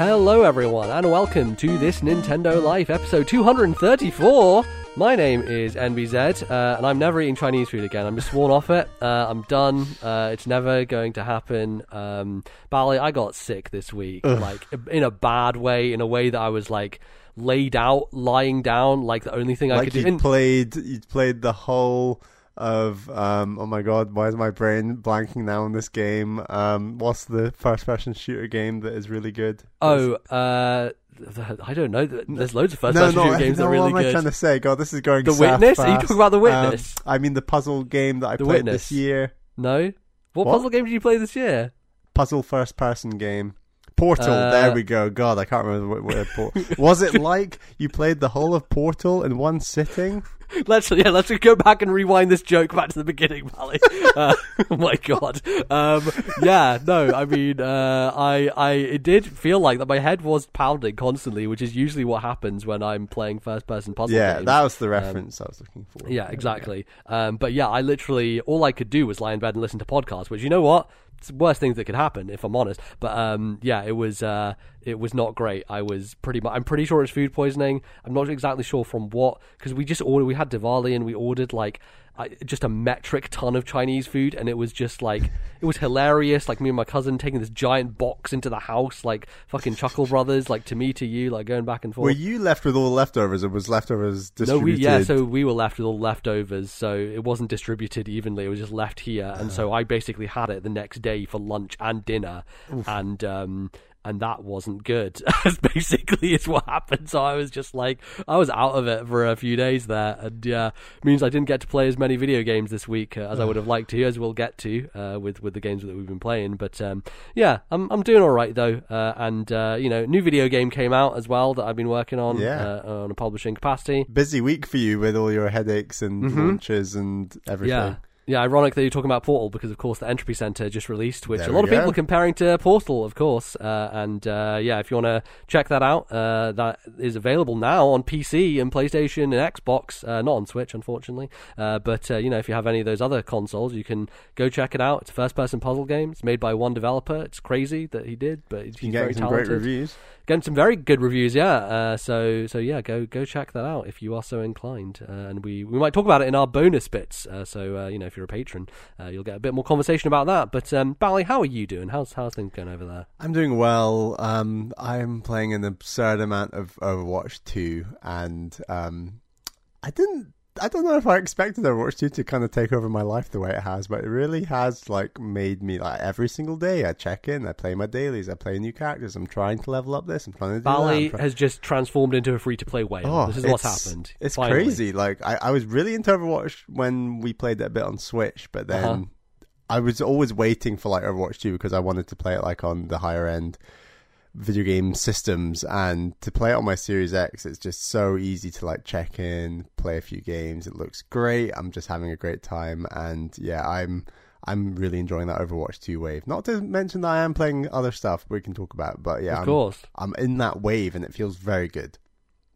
Hello, everyone, and welcome to this Nintendo Life episode 234. My name is NBZ, uh, and I'm never eating Chinese food again. I'm just sworn off it. Uh, I'm done. Uh, it's never going to happen. Um, Bally, I got sick this week, like in a bad way, in a way that I was like laid out, lying down, like the only thing I like could do. you played you played the whole of um oh my god why is my brain blanking now on this game um what's the first person shooter game that is really good oh, uh, I don't know. There's loads of first person no, shooter games no that are really what am good. I trying to say god this is going The Witness? Are you fast. talking about The Um, Witness? I mean the puzzle game that I The played Witness. this year No? What, What? puzzle game did you play this year? puzzle first person game Portal, Uh, there we go. God, I can't remember what word. Por- was it like you played the whole of Portal in one sitting? Let's yeah, let's go back and rewind this joke back to the beginning, Valley. Uh, oh my god. Um, yeah, no, I mean, uh, I, I, it did feel like that. My head was pounding constantly, which is usually what happens when I'm playing first-person puzzle Yeah, games. that was the reference I was looking for. Um, Yeah, There we go. exactly. Um, but yeah, I literally all I could do was lie in bed and listen to podcasts. Which you know what, worst things that could happen if I'm honest. But um, yeah, it was uh, it was not great. I was pretty much. I'm pretty sure it's food poisoning. I'm not exactly sure from what because we just ordered. We had Diwali and we ordered like. I, just a metric ton of Chinese food, and it was just like it was hilarious. Like me and my cousin taking this giant box into the house, like fucking Chuckle Brothers, like to me to you, like going back and forth. Were you left with all the leftovers, It was leftovers No, distributed? we yeah. So we were left with all the leftovers. So it wasn't distributed evenly. It was just left here, and so I basically had it the next day for lunch and dinner, and um, and that wasn't good. basically, is what happened. So I was just like, I was out of it for a few days there, and yeah, means I didn't get to play as many video games this week uh, as I would have liked to, as we'll get to uh, with with the games that we've been playing. But um, yeah, I'm I'm doing all right though, uh, and uh, you know, new video game came out as well that I've been working on Yeah. uh, on a publishing capacity. busy week for you with all your headaches and Mhm. launches and everything. Yeah. Yeah, ironic that you're talking about Portal because, of course, the Entropy Center just released, which There a we lot of go. people are comparing to Portal, of course. Uh, and uh, yeah, if you want to check that out, uh, that is available now on PC and PlayStation and Xbox, uh, not on Switch, unfortunately. Uh, but uh, you know, if you have any of those other consoles, you can go check it out. It's a first-person puzzle game. It's made by one developer. It's crazy that he did, but he's You very getting some talented great reviews. Getting some very good reviews. Yeah, uh, so so yeah, go go check that out if you are so inclined. Uh, and we we might talk about it in our bonus bits. Uh, so uh, you know, if you're a patron, uh, you'll get a bit more conversation about that. But um, Bally, how are you doing? How's how's things going over there? I'm doing well. Um, I'm playing an absurd amount of Overwatch 2, and um, I didn't. I don't know if I expected Overwatch 2 to kind of take over my life the way it has, but it really has like made me like every single day. I check in, I play my dailies, I play new characters. I'm trying to level up this. I'm trying to do that. Bally I'm try- has just transformed into a free to play whale. Oh, this is what's happened. It's finally. crazy. Like I, I was really into Overwatch when we played it a bit on Switch, but then Uh-huh. I was always waiting for like Overwatch 2 because I wanted to play it like on the higher end video game systems and to play it on my Series X it's just so easy to like check in, play a few games. It looks great. I'm just having a great time and yeah, I'm I'm really enjoying that Overwatch 2 wave. Not to mention that I am playing other stuff we can talk about, but yeah, of I'm, course. I'm in that wave and it feels very good.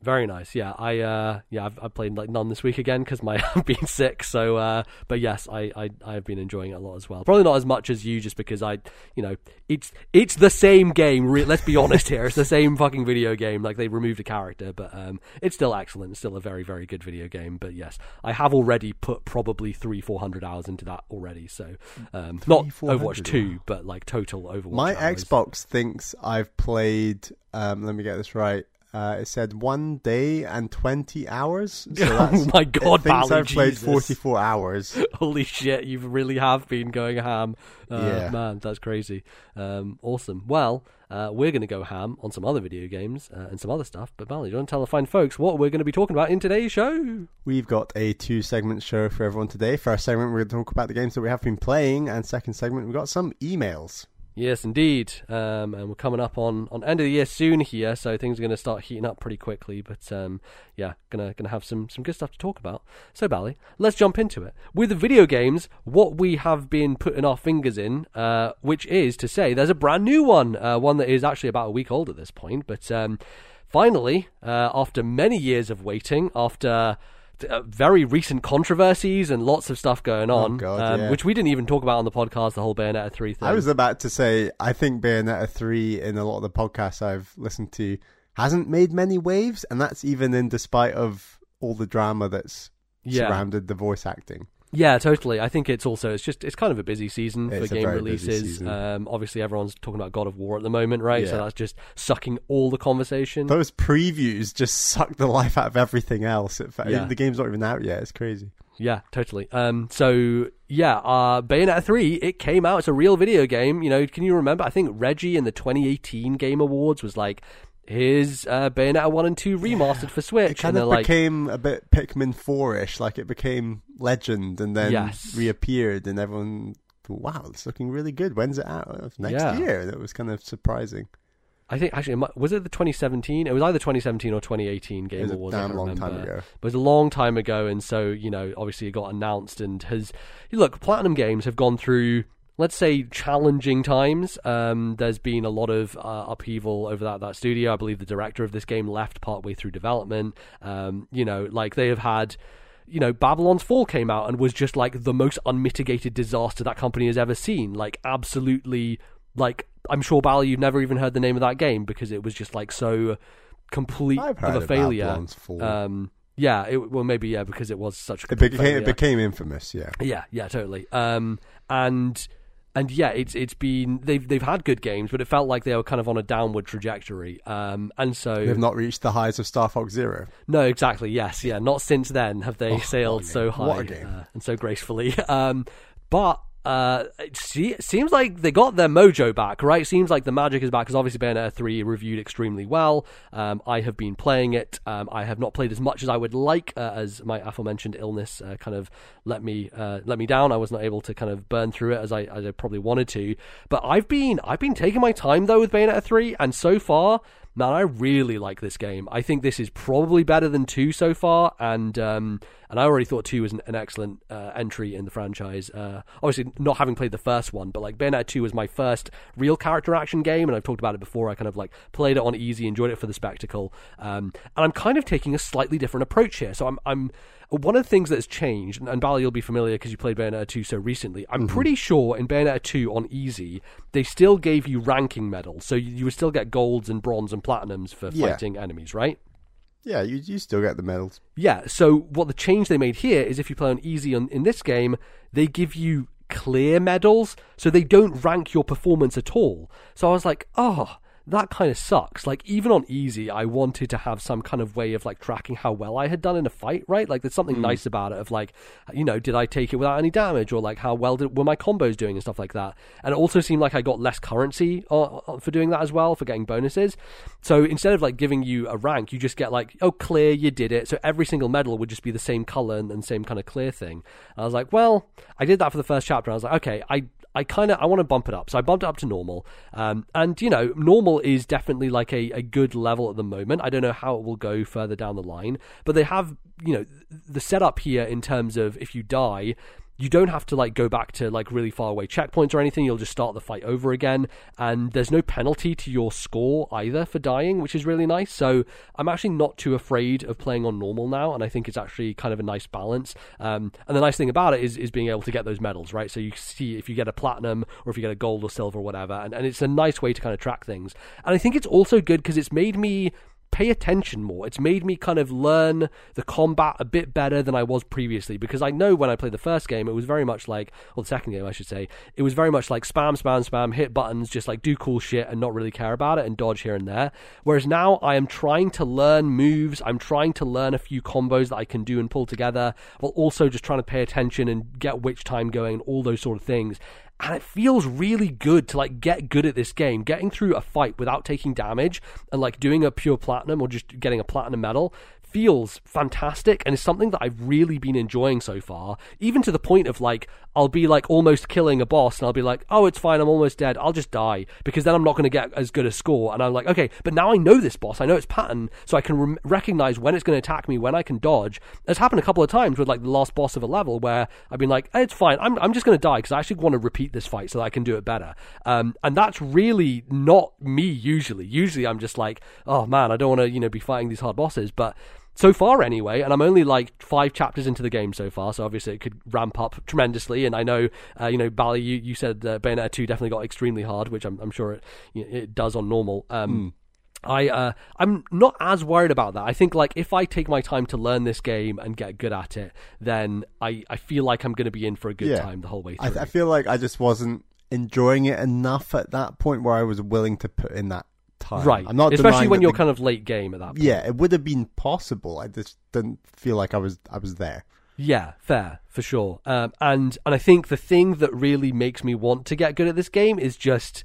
Very nice. Yeah, I uh, yeah I've, I've played like none this week again because my I've been sick. So, uh, but yes, I, I I've been enjoying it a lot as well. Probably not as much as you, just because I you know it's it's the same game. Re- let's be honest here, it's the same fucking video game. Like they removed a character, but um, it's still excellent. It's still a very very good video game. But yes, I have already put probably three four hundred hours into that already. So um, not Overwatch two, but like total Overwatch. My hours. Xbox thinks I've played. Um, let me get this right. Uh, it said one day and twenty hours. So Oh my God, it thinks Bally, I've played forty-four hours. Holy shit, you really have been going ham. Uh, Yeah. Man, that's crazy. Um, awesome. Well, uh, we're going to go ham on some other video games uh, and some other stuff. But, Bally, do you want to tell the fine folks what we're going to be talking about in today's show? We've got a two-segment show for everyone today. First segment, we're going to talk about the games that we have been playing, and second segment, we've got some emails. Yes, indeed. Um, and we're coming up on, on end of the year soon here, so things are going to start heating up pretty quickly. But um, yeah, gonna gonna have some some good stuff to talk about. So, Bally, let's jump into it with the video games. What we have been putting our fingers in, uh, which is to say, there's a brand new one, uh, one that is actually about a week old at this point. But um, finally, uh, after many years of waiting, after uh, very recent controversies and lots of stuff going on, God, um, yeah. which we didn't even talk about on the podcast. The whole Bayonetta three thing. I was about to say, I think Bayonetta 3 in a lot of the podcasts I've listened to hasn't made many waves, and that's even in despite of all the drama that's Yeah. surrounded the voice acting. Yeah, totally. I think it's also it's just it's kind of a busy season It's for game releases. Um, obviously, everyone's talking about God of War at the moment, right? So that's just sucking all the conversation. Those previews just suck the life out of everything else. Yeah. The game's not even out yet. It's crazy. Yeah, totally. Um, so yeah, uh, Bayonetta three, it came out. It's a real video game. You know, can you remember? I think Reggie in the 2018 Game Awards was like, "Here's uh, Bayonetta one and two remastered for Switch," It kind and of like, became a bit Pikmin 4-ish. Like it became legend and then Yes. reappeared, and everyone thought, wow, it's looking really good. When's it out? "Oh, next Yeah. year. That was kind of surprising. I think actually, it might- was it the 2017? It was either 2017 or 2018 Game It was a Awards. Long remember. time ago. But it was a long time ago, and so you know, obviously, it got announced and has. Look, Platinum Games have gone through, let's say, challenging times. Um, there's been a lot of uh, upheaval over that that studio. I believe the director of this game left partway through development. Um, you know, like they have had. You know, Babylon's Fall came out and was just like the most unmitigated disaster that company has ever seen. Like, absolutely, like I'm sure Bally, you've never even heard the name of that game because it was just like so complete I've of a failure. Babylon's Fall. Um, yeah, it, well, maybe yeah, because it was such a It became, failure. it became infamous, yeah. yeah, yeah, totally. Um, and and yeah, it's it's been they've they've had good games, but it felt like they were kind of on a downward trajectory. Um, and so They've not reached the highs of Star Fox Zero. no, exactly. Yes, yeah. Not since then have they Oh, sailed so high What a game. Uh, and so gracefully. Um, but uh, it, see, seems like they got their mojo back, right? Seems like the magic is back because obviously Bayonetta three reviewed extremely well. Um, I have been playing it. Um, I have not played as much as I would like, uh, as my aforementioned illness uh, kind of let me uh, let me down. I was not able to kind of burn through it as I as I probably wanted to. But I've been I've been taking my time though with Bayonetta three, and so far man, I really like this game. I think this is probably better than two so far, and um, and I already thought two was an, an excellent uh, entry in the franchise. Uh, obviously, not having played the first one, but like Bayonetta two was my first real character action game, and I've talked about it before. I kind of like played it on easy, enjoyed it for the spectacle, um, and I'm kind of taking a slightly different approach here. So I'm I'm one of the things that has changed, and, and Bally, you'll be familiar because you played Bayonetta 2 so recently. I'm pretty sure in Bayonetta 2 on easy, they still gave you ranking medals, so you, you would still get golds and bronze and platinums for Yeah. fighting enemies, right? Yeah, you you still get the medals. Yeah. So what the change they made here is if you play on easy on, in this game, they give you clear medals, so they don't rank your performance at all. So I was like, oh. That kind of sucks. Like even on easy, I wanted to have some kind of way of like tracking how well I had done in a fight, right? Like there's something nice about it of like, you know, did I take it without any damage or like how well did, were my combos doing and stuff like that. And it also seemed like I got less currency uh, uh, for doing that as well for getting bonuses. So instead of like giving you a rank, you just get like, oh, clear, you did it. So every single medal would just be the same color and, and same kind of clear thing. And I was like, well, I did that for the first chapter. I was like, okay, I I kind of I want to bump it up, so I bumped it up to normal. Um, and you know, normal is definitely like a, a good level at the moment. I don't know how it will go further down the line, but they have you know the setup here in terms of if you die. You don't have to like go back to like really far away checkpoints or anything. You'll just start the fight over again, and there's no penalty to your score either for dying, which is really nice. So I'm actually not too afraid of playing on normal now, and I think it's actually kind of a nice balance. Um, and the nice thing about it is is being able to get those medals, right? So you see if you get a platinum or if you get a gold or silver or whatever, and, and it's a nice way to kind of track things. And I think it's also good because it's made me pay attention more. It's made me kind of learn the combat a bit better than I was previously because I know when I played the first game, it was very much like, or the second game, I should say, it was very much like spam, spam, spam, hit buttons, just like do cool shit and not really care about it and dodge here and there. Whereas now I am trying to learn moves, I'm trying to learn a few combos that I can do and pull together while also just trying to pay attention and get which time going and all those sort of things and it feels really good to like get good at this game. Getting through a fight without taking damage and like doing a pure platinum or just getting a platinum medal feels fantastic and is something that I've really been enjoying so far even to the point of like I'll be like almost killing a boss and I'll be like oh it's fine I'm almost dead I'll just die because then I'm not going to get as good a score and I'm like okay but now I know this boss I know its pattern so I can rem recognize when it's going to attack me when I can dodge. It's happened a couple of times with like the last boss of a level where I've been like it's fine I'm, I'm just going to die because I actually want to repeat this fight so that I can do it better. Um, and that's really not me usually. Usually I'm just like oh man I don't want to you know be fighting these hard bosses but so far anyway, and I'm only like five chapters into the game so far, so obviously it could ramp up tremendously. And I know, uh, you know, Bally, you, you said uh, Bayonetta 2 definitely got extremely hard, which I'm, I'm sure it it does on normal. Um, mm. I uh, I'm not as worried about that. I think like if I take my time to learn this game and get good at it, then I, I feel like I'm going to be in for a good yeah. time the whole way through. I, I, feel like I just wasn't enjoying it enough at that point where I was willing to put in that time. Right. I'm not especially when you're the, kind of late game at that. point. Yeah, it would have been possible. I just didn't feel like I was I was there. Yeah, fair for sure. Um, and and I think the thing that really makes me want to get good at this game is just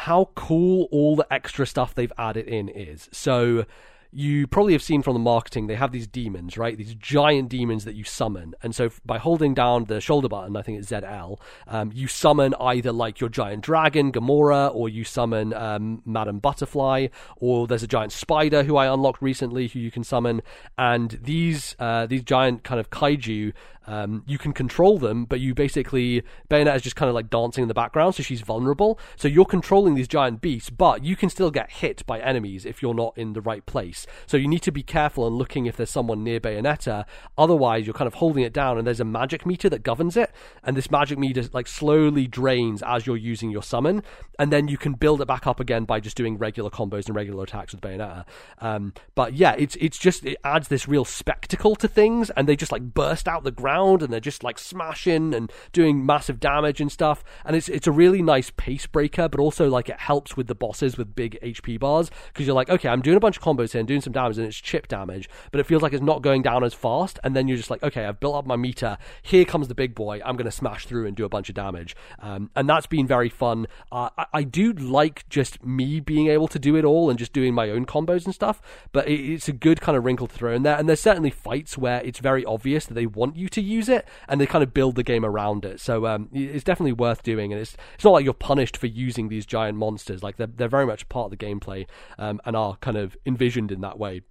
how cool all the extra stuff they've added in is. So you probably have seen from the marketing, they have these demons, right? These giant demons that you summon. And so by holding down the shoulder button, I think it's ZL, um, you summon either like your giant dragon, Gomorrah, or you summon um, Madam Butterfly, or there's a giant spider who I unlocked recently who you can summon. And these, uh, these giant kind of kaiju um, you can control them, but you basically Bayonetta is just kind of like dancing in the background, so she's vulnerable. So you're controlling these giant beasts, but you can still get hit by enemies if you're not in the right place. So you need to be careful and looking if there's someone near Bayonetta. Otherwise, you're kind of holding it down, and there's a magic meter that governs it, and this magic meter like slowly drains as you're using your summon, and then you can build it back up again by just doing regular combos and regular attacks with Bayonetta. Um, but yeah, it's it's just it adds this real spectacle to things, and they just like burst out the ground around and they're just like smashing and doing massive damage and stuff. And it's it's a really nice pace breaker, but also like it helps with the bosses with big HP bars because you're like, okay, I'm doing a bunch of combos here and doing some damage and it's chip damage, but it feels like it's not going down as fast. And then you're just like, okay, I've built up my meter. Here comes the big boy. I'm going to smash through and do a bunch of damage. Um, and that's been very fun. Uh, I, I, do like just me being able to do it all and just doing my own combos and stuff, but it, it's a good kind of wrinkle to throw in there. And there's certainly fights where it's very obvious that they want you to use it and they kind of build the game around it. So um, it's definitely worth doing, and it's it's not like you're punished for using these giant monsters. Like they're they're very much part of the gameplay um, and are kind of envisioned in that way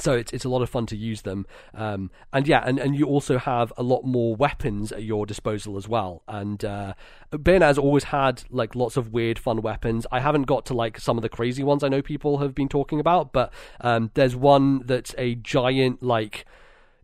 so it's it's a lot of fun to use them, um, and yeah, and, and you also have a lot more weapons at your disposal as well. And uh, Bayonetta has always had like lots of weird, fun weapons. I haven't got to like some of the crazy ones I know people have been talking about, but um, there's one that's a giant like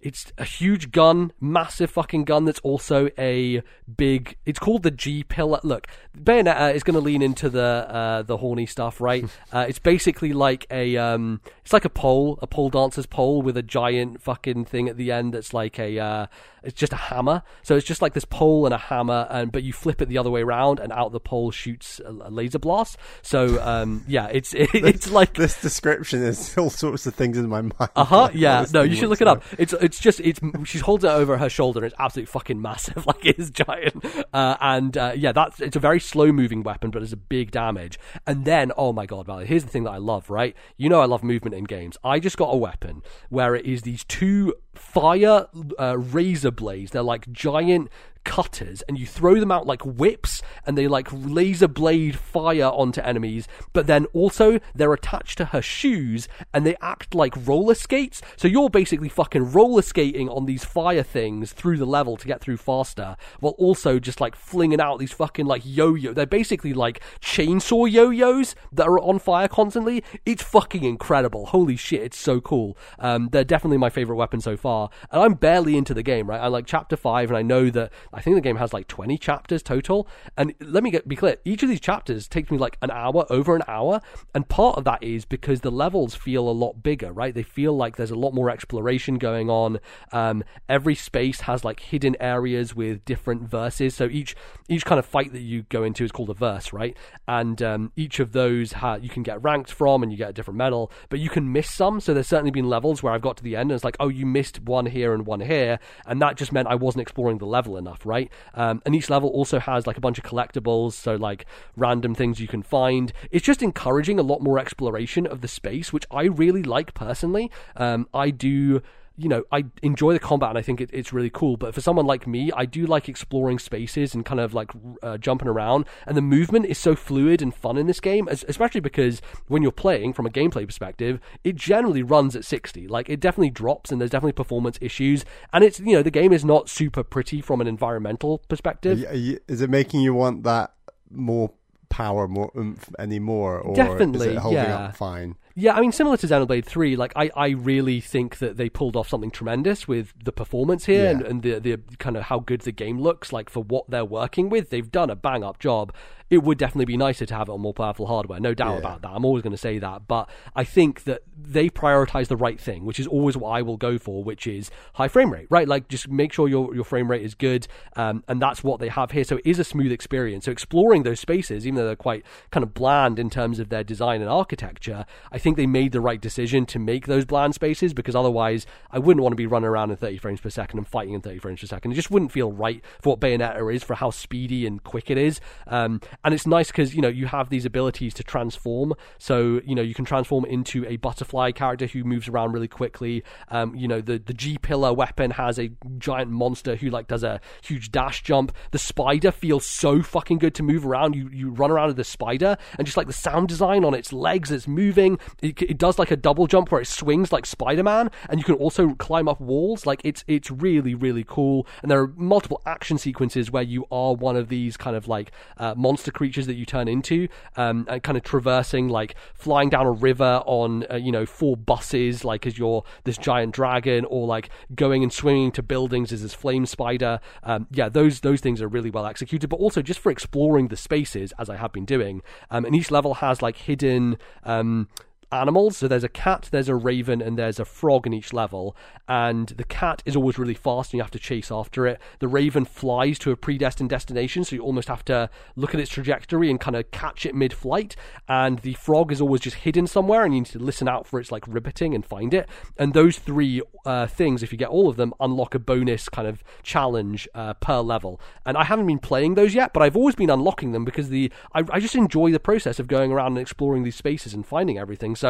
it's a huge gun, massive fucking gun that's also a big. It's called the G pillar. Look, Bayonetta is going to lean into the uh, the horny stuff, right? uh, it's basically like a um, it's like a pole, a pole dancer's pole with a giant fucking thing at the end that's like a uh, it's just a hammer. So it's just like this pole and a hammer, and but you flip it the other way around, and out the pole shoots a, a laser blast. So um, yeah, it's it, it's like this description is all sorts of things in my mind. Uh huh. Yeah. No, you should look it up. It's it's just it's she holds it over her shoulder, and it's absolutely fucking massive. Like it is giant. Uh, and uh, yeah, that's it's a very slow moving weapon, but it's a big damage. And then oh my god, Valley, here's the thing that I love. Right, you know I love movement in games. I just got a weapon where it is these two fire uh, razor blades. They're like giant cutters and you throw them out like whips and they like laser blade fire onto enemies, but then also they're attached to her shoes and they act like roller skates. So you're basically fucking roller skating on these fire things through the level to get through faster while also just like flinging out these fucking like yo yo. They're basically like chainsaw yo yos that are on fire constantly. It's fucking incredible. Holy shit, it's so cool. Um, they're definitely my favorite weapon so far. And I'm barely into the game, right? I'm like chapter five and I know that I think the game has like 20 chapters total. And let me get be clear, each of these chapters takes me like an hour, over an hour. And part of that is because the levels feel a lot bigger, right? They feel like there's a lot more exploration going on. Um, every space has like hidden areas with different verses. So each each kind of fight that you go into is called a verse, right? And um, each of those ha- you can get ranked from, and you get a different medal. But you can miss some. So there's certainly been levels where I've got to the end and it's like, oh, you missed one here and one here, and that just meant I wasn't exploring the level enough, right? Um, and each level also has like a bunch of collectibles, so like random things you can find. It's just encouraging a lot more exploration of the space, which I really like personally. Um, I do you know, I enjoy the combat and I think it, it's really cool. But for someone like me, I do like exploring spaces and kind of like uh, jumping around. And the movement is so fluid and fun in this game, especially because when you're playing from a gameplay perspective, it generally runs at 60. Like it definitely drops and there's definitely performance issues. And it's, you know, the game is not super pretty from an environmental perspective. Is it making you want that more power, more oomph anymore? Or Definitely, is it holding yeah. up fine? Yeah, I mean, similar to Xenoblade 3, like, I, I really think that they pulled off something tremendous with the performance here Yeah. and, and the, the kind of how good the game looks, like, for what they're working with. They've done a bang up job. It would definitely be nicer to have it on more powerful hardware, no doubt Yeah. about that. I'm always going to say that. But I think that they prioritize the right thing, which is always what I will go for, which is high frame rate, right? Like, just make sure your, your frame rate is good. Um, and that's what they have here. So it is a smooth experience. So exploring those spaces, even though they're quite kind of bland in terms of their design and architecture, I think they made the right decision to make those bland spaces because otherwise I wouldn't want to be running around in 30 frames per second and fighting in 30 frames per second. It just wouldn't feel right for what Bayonetta is, for how speedy and quick it is. Um, and it's nice because, you know, you have these abilities to transform. So, you know, you can transform into a butterfly character who moves around really quickly. Um, you know, the, the G pillar weapon has a giant monster who like does a huge dash jump. The spider feels so fucking good to move around. You you run around with the spider and just like the sound design on its legs, it's moving. It, does like a double jump where it swings like Spider Man, and you can also climb up walls. Like it's it's really really cool. And there are multiple action sequences where you are one of these kind of like uh, monster creatures that you turn into, um, and kind of traversing like flying down a river on uh, you know four buses, like as you're this giant dragon, or like going and swinging to buildings as this flame spider. Um, yeah, those those things are really well executed, but also just for exploring the spaces as I have been doing. Um, and each level has like hidden. Um, animals. So there's a cat, there's a raven, and there's a frog in each level. And the cat is always really fast, and you have to chase after it. The raven flies to a predestined destination, so you almost have to look at its trajectory and kind of catch it mid-flight. And the frog is always just hidden somewhere, and you need to listen out for its like ribbiting and find it. And those three uh, things, if you get all of them, unlock a bonus kind of challenge uh, per level. And I haven't been playing those yet, but I've always been unlocking them because the I, I just enjoy the process of going around and exploring these spaces and finding everything. So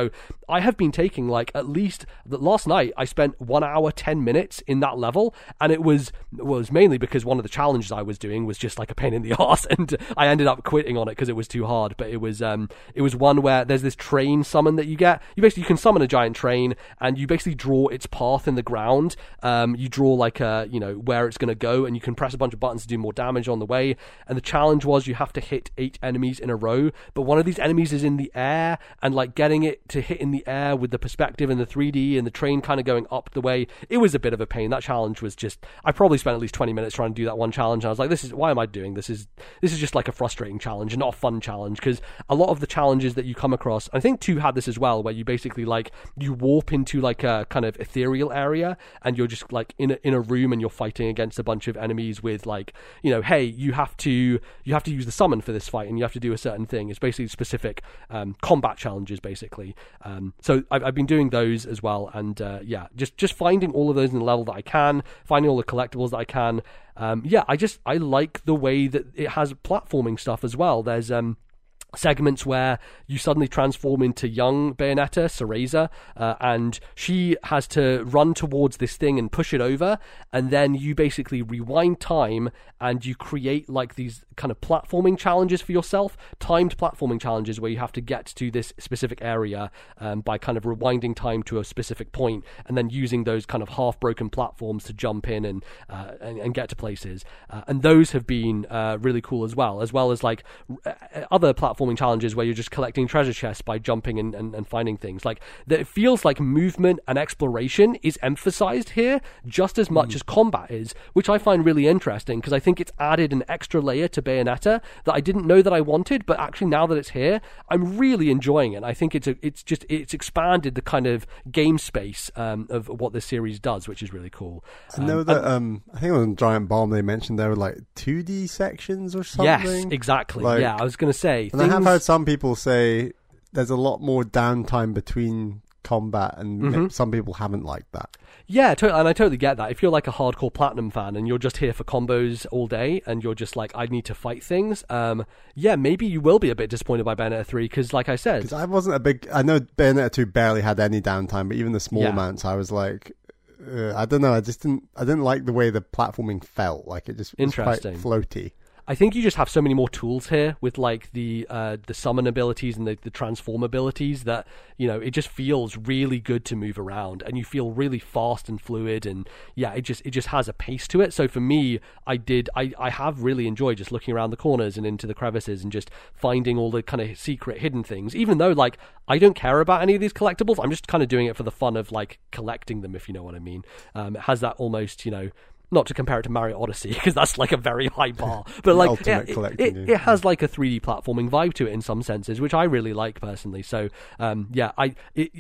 I have been taking like at least last night I spent one hour ten minutes in that level, and it was was mainly because one of the challenges I was doing was just like a pain in the ass, and I ended up quitting on it because it was too hard. But it was um it was one where there's this train summon that you get. You basically you can summon a giant train, and you basically draw its path in the ground. Um, you draw like a you know where it's going to go, and you can press a bunch of buttons to do more damage on the way. And the challenge was you have to hit eight enemies in a row, but one of these enemies is in the air, and like getting it to hit in the air with the perspective and the 3D and the train kind of going up the way. It was a bit of a pain. That challenge was just. I probably spent at least 20 minutes trying to do that one challenge. And I was like, this is why am I doing this? Is this is just like a frustrating challenge and not a fun challenge because a lot of the challenges that you come across, I think two had this as well, where you basically like you warp into like a kind of ethereal area and you're just like in a, in a room and you're fighting against a bunch of enemies with like you know, hey, you have to you have to use the summon for this fight and you have to do a certain thing. It's basically specific um, combat challenges, basically. Um, so I've, I've been doing those as well, and uh, yeah, just just finding all of those in the level that I can, finding all the collectibles that I can. Um, yeah, I just I like the way that it has platforming stuff as well. There's um segments where you suddenly transform into young Bayonetta, Cereza, uh, and she has to run towards this thing and push it over, and then you basically rewind time and you create like these kind of platforming challenges for yourself, timed platforming challenges where you have to get to this specific area um, by kind of rewinding time to a specific point, and then using those kind of half-broken platforms to jump in and uh, and, and get to places, uh, and those have been uh, really cool as well, as well as like r- other platforming challenges where you're just collecting treasure chests by jumping and, and, and finding things. Like that, it feels like movement and exploration is emphasized here just as much as combat is, which I find really interesting because I think it's added an extra layer to Bayonetta that I didn't know that I wanted, but actually now that it's here, I'm really enjoying it. I think it's a, it's just it's expanded the kind of game space um, of what this series does, which is really cool. I know that um, I think on Giant Bomb they mentioned there were like 2D sections or something. Yes, exactly. Like- yeah, I was going to say. And I have heard some people say there's a lot more downtime between combat, and Mhm. some people haven't liked that. Yeah, to- and I totally get that. If you're like a hardcore platinum fan and you're just here for combos all day and you're just like, I need to fight things, um, yeah, maybe you will be a bit disappointed by Bayonetta 3 because, like I said, Because I wasn't a big. I know Bayonetta 2 barely had any downtime, but even the small Yeah. amounts, I was like, uh, I don't know. I just didn't. I didn't like the way the platforming felt. Like it just was quite Interesting. floaty. I think you just have so many more tools here with like the uh, the summon abilities and the, the transform abilities that you know it just feels really good to move around and you feel really fast and fluid and yeah it just it just has a pace to it. So for me, I did I I have really enjoyed just looking around the corners and into the crevices and just finding all the kind of secret hidden things. Even though like I don't care about any of these collectibles, I'm just kind of doing it for the fun of like collecting them, if you know what I mean. Um, it has that almost you know not to compare it to Mario Odyssey because that's like a very high bar, but like it, it, it, it, has like a 3D platforming vibe to it in some senses, which I really like personally. So um, yeah, I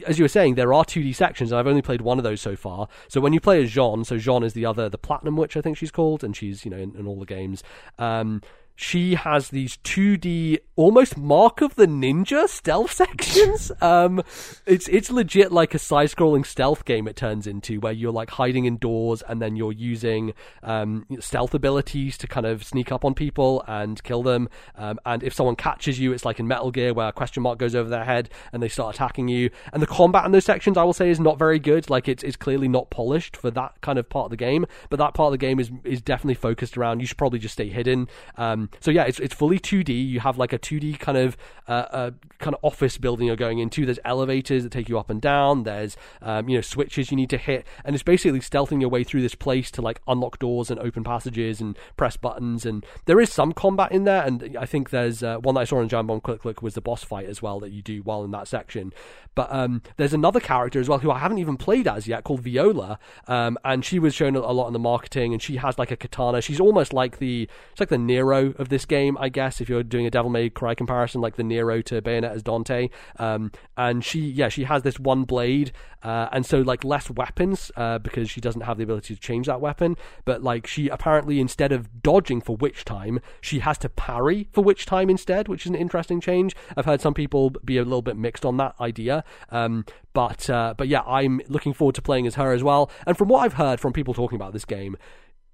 as you were saying, there are 2D sections, and I've only played one of those so far. So when you play as Jeanne, so Jeanne is the other, the Platinum Witch, I think she's called, and she's you know in, in all the games. Um, she has these 2D almost Mark of the Ninja stealth sections. Um, it's it's legit like a side-scrolling stealth game. It turns into where you're like hiding indoors and then you're using um, stealth abilities to kind of sneak up on people and kill them. Um, and if someone catches you, it's like in Metal Gear where a question mark goes over their head and they start attacking you. And the combat in those sections, I will say, is not very good. Like it's it's clearly not polished for that kind of part of the game. But that part of the game is is definitely focused around. You should probably just stay hidden. Um, so yeah, it's it's fully 2D. You have like a 2D kind of uh, uh, kind of office building you're going into. There's elevators that take you up and down. There's um, you know switches you need to hit, and it's basically stealthing your way through this place to like unlock doors and open passages and press buttons. And there is some combat in there, and I think there's uh, one that I saw in Bomb Quick Look was the boss fight as well that you do while in that section. But um, there's another character as well who I haven't even played as yet called Viola, um, and she was shown a lot in the marketing, and she has like a katana. She's almost like the it's like the Nero of this game, I guess, if you're doing a Devil May Cry comparison, like the Nero to Bayonetta as Dante. Um, and she, yeah, she has this one blade, uh, and so like less weapons uh, because she doesn't have the ability to change that weapon. But like she apparently instead of dodging for witch time, she has to parry for witch time instead, which is an interesting change. I've heard some people be a little bit mixed on that idea. Um, but uh, but yeah, I'm looking forward to playing as her as well. And from what I've heard from people talking about this game,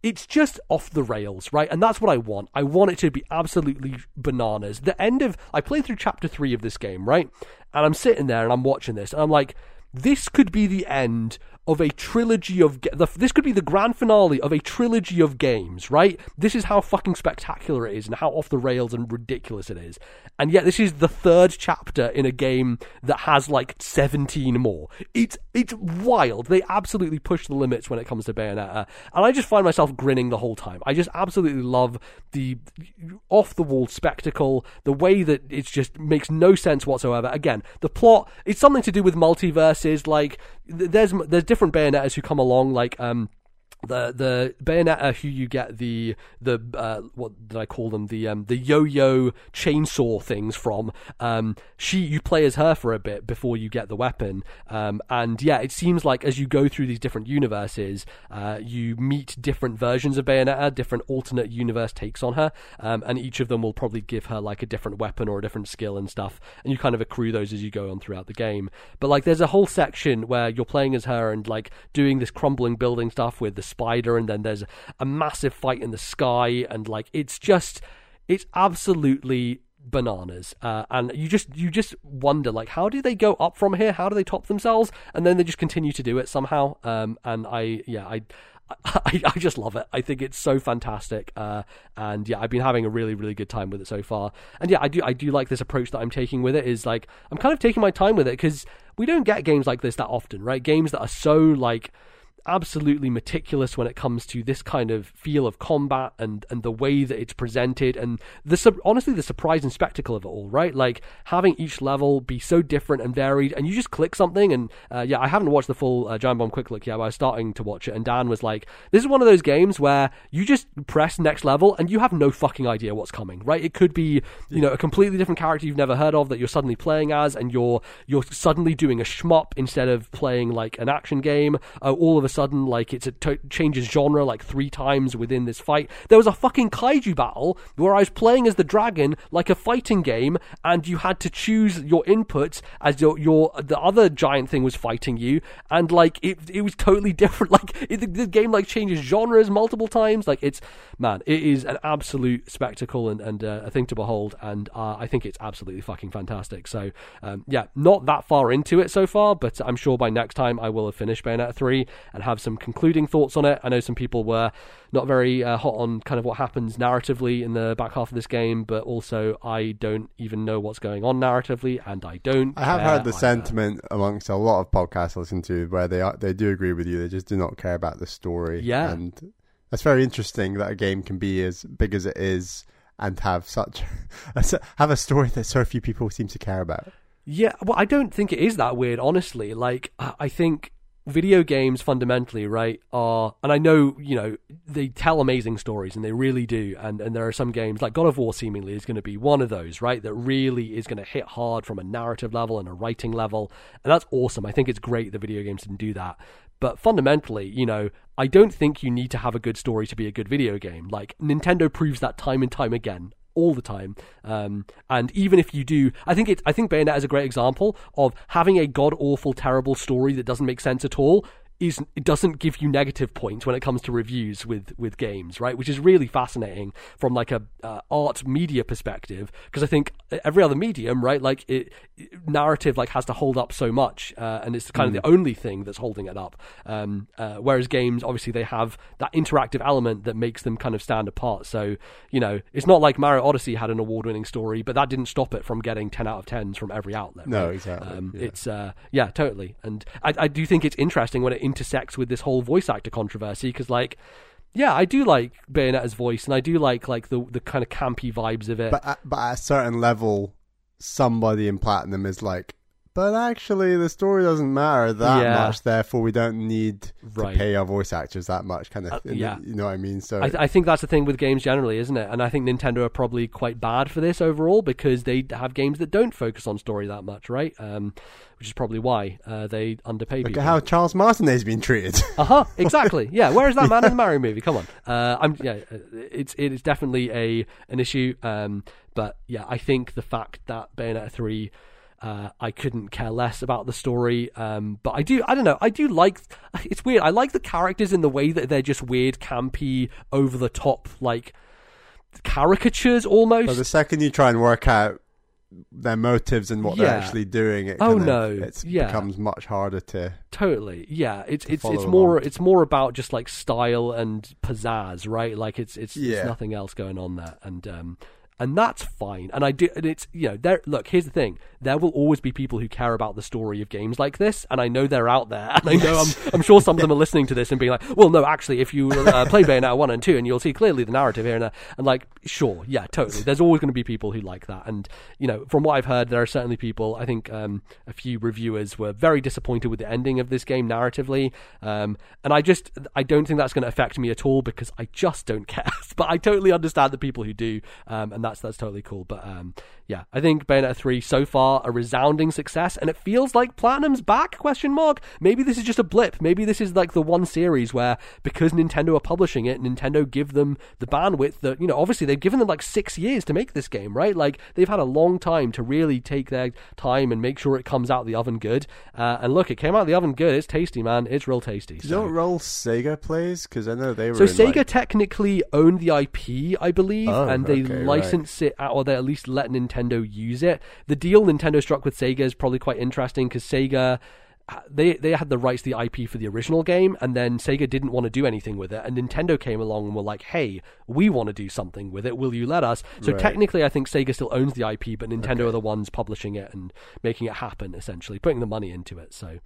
it's just off the rails, right? And that's what I want. I want it to be absolutely bananas. The end of I played through chapter three of this game, right? And I'm sitting there and I'm watching this, and I'm like, this could be the end of a trilogy of the, this could be the grand finale of a trilogy of games, right? This is how fucking spectacular it is and how off the rails and ridiculous it is. And yet this is the third chapter in a game that has like 17 more. It's it's wild. They absolutely push the limits when it comes to Bayonetta. And I just find myself grinning the whole time. I just absolutely love the off the wall spectacle, the way that it just makes no sense whatsoever. Again, the plot it's something to do with multiverses like there's there's different Bayonettas who come along, like um, the the Bayonetta who you get the the uh, what did I call them? The um, the yo-yo chainsaw things from. Um, she you play as her for a bit before you get the weapon. Um, and yeah it seems like as you go through these different universes uh, you meet different versions of Bayonetta different alternate universe takes on her. Um, and each of them will probably give her like a different weapon or a different skill and stuff. And you kind of accrue those as you go on throughout the game. But like there's a whole section where you're playing as her and like doing this crumbling building stuff with the spider, and then there's a massive fight in the sky, and like it's just it's absolutely bananas uh, and you just you just wonder like how do they go up from here how do they top themselves and then they just continue to do it somehow um, and i yeah i I, I just love it. I think it's so fantastic, uh, and yeah, I've been having a really, really good time with it so far. And yeah, I do, I do like this approach that I'm taking with it. Is like I'm kind of taking my time with it because we don't get games like this that often, right? Games that are so like absolutely meticulous when it comes to this kind of feel of combat and and the way that it's presented and the honestly the surprise and spectacle of it all right? Like having each level be so different and varied and you just click something and uh, yeah I haven't watched the full uh, Giant Bomb Quick Look yet but I was starting to watch it and Dan was like this is one of those games where you just press next level and you have no fucking idea what's coming right? It could be you know a completely different character you've never heard of that you're suddenly playing as and you're you're suddenly doing a shmup instead of playing like an action game. Uh, all of a sudden like it's a t- changes genre like three times within this fight. There was a fucking kaiju battle where I was playing as the dragon like a fighting game, and you had to choose your inputs as your your the other giant thing was fighting you, and like it it was totally different. Like it, the, the game like changes genres multiple times. Like it's man, it is an absolute spectacle and and uh, a thing to behold, and uh, I think it's absolutely fucking fantastic. So um, yeah, not that far into it so far, but I'm sure by next time I will have finished Bayonetta three and and have some concluding thoughts on it. I know some people were not very uh, hot on kind of what happens narratively in the back half of this game, but also I don't even know what's going on narratively, and I don't. I have heard the either. sentiment amongst a lot of podcasts I listen to where they are, they do agree with you. They just do not care about the story. Yeah. and that's very interesting that a game can be as big as it is and have such have a story that so few people seem to care about. Yeah, well, I don't think it is that weird, honestly. Like, I I think video games fundamentally, right, are, and I know, you know, they tell amazing stories and they really do. And, and there are some games, like God of War seemingly is going to be one of those, right, that really is going to hit hard from a narrative level and a writing level. And that's awesome. I think it's great that video games can do that. But fundamentally, you know, I don't think you need to have a good story to be a good video game. Like, Nintendo proves that time and time again all the time. Um, and even if you do, I think it. I think Bayonetta is a great example of having a god awful, terrible story that doesn't make sense at all. Is it doesn't give you negative points when it comes to reviews with with games, right? Which is really fascinating from like a uh, art media perspective, because I think every other medium, right, like it, narrative like has to hold up so much, uh, and it's kind of the only thing that's holding it up. Um, uh, whereas games, obviously, they have that interactive element that makes them kind of stand apart. So you know, it's not like Mario Odyssey had an award-winning story, but that didn't stop it from getting ten out of tens from every outlet. No, right? exactly, Um, yeah. It's uh, yeah, totally. And I, I do think it's interesting when it intersects with this whole voice actor controversy because like. Yeah, I do like Bayonetta's voice, and I do like like the the kind of campy vibes of it. But at, but at a certain level, somebody in platinum is like, but actually, the story doesn't matter that Yeah. much. Therefore, we don't need Right. to pay our voice actors that much. Kind of, Uh, thing. yeah. you know what I mean. So I, I think that's the thing with games generally, isn't it? And I think Nintendo are probably quite bad for this overall because they have games that don't focus on story that much, right? Um, which is probably why uh, they underpay look people. at how Charles Martinet has been treated. Uh huh. Exactly. Yeah. Where is that man in the Mario movie? Come on. Uh, I'm. Yeah. uh, It's it is definitely a an issue. Um, but yeah, I think the fact that Bayonetta three. Uh, I couldn't care less about the story, um, but I do. I don't know. I do like. It's weird. I like the characters in the way that they're just weird, campy, over the top, like caricatures almost. but the second you try and work out their motives and what they're actually doing, it Oh, no. it Yeah. becomes much harder to. Totally, yeah. It's it's it's more along. it's more about just like style and pizzazz, right? Like it's it's, Yeah. it's nothing else going on there, and um and that's fine. And I do, and it's you know there. Look, here's the thing: there will always be people who care about the story of games like this, and I know they're out there, and I know I'm I'm sure some of them are listening to this and being like, well, no, actually, if you uh, play Bayonetta one and two, and you'll see clearly the narrative here and there, and like, sure, yeah, totally. There's always going to be people who like that, and you know, from what I've heard, there are certainly people. I think um, a few reviewers were very disappointed with the ending of this game narratively, um, and I just I don't think that's going to affect me at all because I just don't care. but I totally understand the people who do, um, and that's that's totally cool. But um, yeah, I think Bayonetta three so far a resounding success, and it feels like Platinum's back? Question mark. Maybe this is just a blip. Maybe this is like the one series where because Nintendo are publishing it, Nintendo give them the bandwidth that you know. Obviously, they've given them like six years to make this game, right? Like they've had a long time to really take their time and make sure it comes out of the oven good. Uh, and look, it came out of the oven good. It's tasty, man. It's real tasty. Do you know what role Sega plays? Because I know they were. So Sega like- technically owned the IP, I believe, Oh, and they okay, right. license it out, or they at least let Nintendo use it. The deal Nintendo struck with Sega is probably quite interesting because Sega. They they had the rights to the IP for the original game, and then Sega didn't want to do anything with it, and Nintendo came along and were like, "Hey, we want to do something with it. Will you let us?" So Right. technically, I think Sega still owns the IP, but Nintendo Okay. are the ones publishing it and making it happen, essentially putting the money into it. So,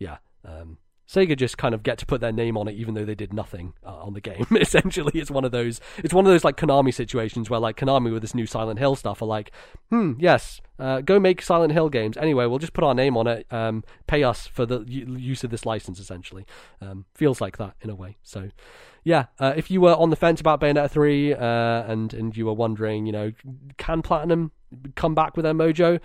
yeah, um, Sega just kind of get to put their name on it, even though they did nothing uh, on the game. Essentially, it's one of those. It's one of those like Konami situations where like Konami with this new Silent Hill stuff are like, hmm, yes, uh, go make Silent Hill games. Anyway, we'll just put our name on it. Um, pay us for the u- use of this license. Essentially, um, feels like that in a way. So, yeah, uh, if you were on the fence about Bayonetta three uh, and and you were wondering, you know, can Platinum come back with their mojo?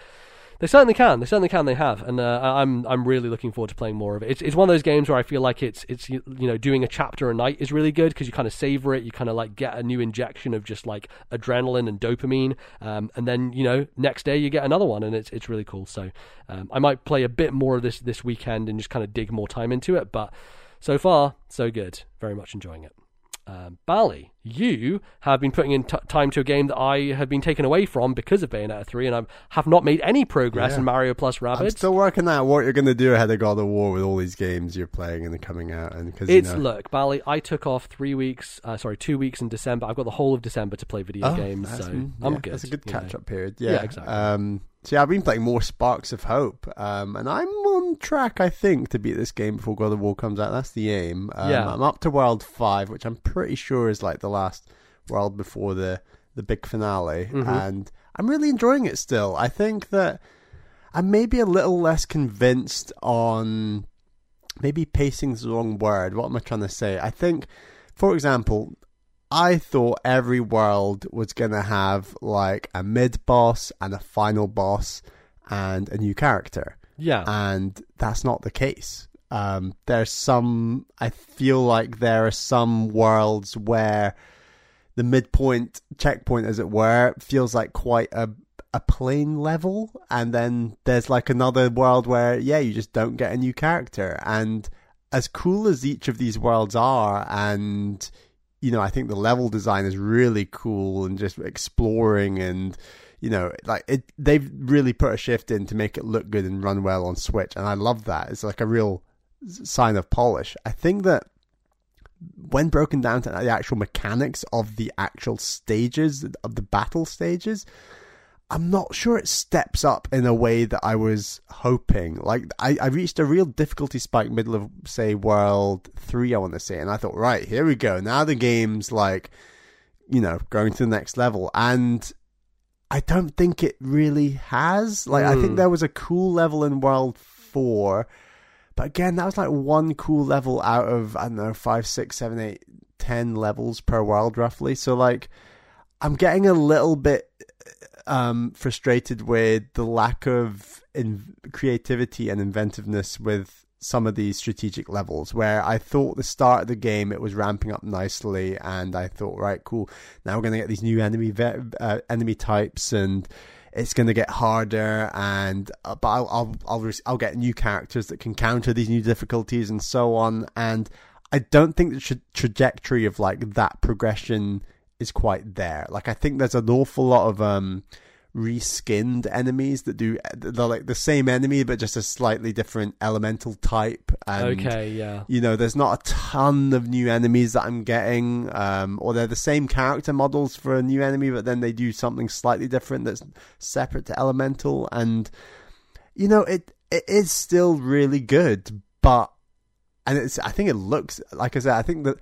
They certainly can. They certainly can. They have, and uh, I'm I'm really looking forward to playing more of it. It's it's one of those games where I feel like it's it's you know doing a chapter a night is really good because you kind of savor it. You kind of like get a new injection of just like adrenaline and dopamine, um, and then you know next day you get another one, and it's it's really cool. So um, I might play a bit more of this this weekend and just kind of dig more time into it. But so far so good. Very much enjoying it. Um, Bally, you have been putting in t- time to a game that I have been taken away from because of Bayonetta 3, and I have not made any progress Yeah. in Mario plus I'm Rabbids. still working out what you're going to do ahead of God of War with all these games you're playing and coming out. And because It's you know, look, Bally. I took off three weeks, uh, sorry, two weeks in December. I've got the whole of December to play video Oh, games, so mm, I'm good. That's a good catch up period. Yeah, Yeah, exactly. Um, so yeah, I've been playing more Sparks of Hope, um, and I'm on track, I think, to beat this game before God of War comes out. That's the aim. Um, Yeah. I'm up to World Five, which I'm pretty sure is like the last world before the the big finale, Mhm. and I'm really enjoying it still. I think that I'm maybe a little less convinced on maybe pacing's the wrong word. What am I trying to say? I think, for example, I thought every world was gonna have like a mid boss and a final boss and a new character, Yeah, and that's not the case. Um, there's some. I feel like there are some worlds where the midpoint checkpoint, as it were, feels like quite a a plain level, and then there's like another world where yeah, you just don't get a new character, and as cool as each of these worlds are, and you know, I think the level design is really cool and just exploring and you know, like it they've really put a shift in to make it look good and run well on Switch and I love that. It's like a real sign of polish. I think that when broken down to the actual mechanics of the actual stages of the battle stages, I'm not sure it steps up in a way that I was hoping. Like I, I reached a real difficulty spike middle of say world three, I want to say, and I thought, right, here we go. Now the game's like, you know, going to the next level, and I don't think it really has. Like I think Hmm. there was a cool level in world four, but again, that was like one cool level out of I don't know five, six, seven, eight, ten levels per world roughly. So like, I'm getting a little bit um, frustrated with the lack of in- creativity and inventiveness with some of these strategic levels where I thought the start of the game it was ramping up nicely and I thought right cool. Now we're going to get these new enemy ve- uh, enemy types and it's going to get harder and uh, but I'll I'll I'll, re- I'll get new characters that can counter these new difficulties and so on. And I don't think the tra- trajectory of like that progression is quite there. Like I think there's an awful lot of um reskinned enemies that do they're like the same enemy but just a slightly different elemental type and okay, yeah. you know there's not a ton of new enemies that i'm getting um or they're the same character models for a new enemy but then they do something slightly different that's separate to elemental and you know it it is still really good but and it's i think it looks like i said i think that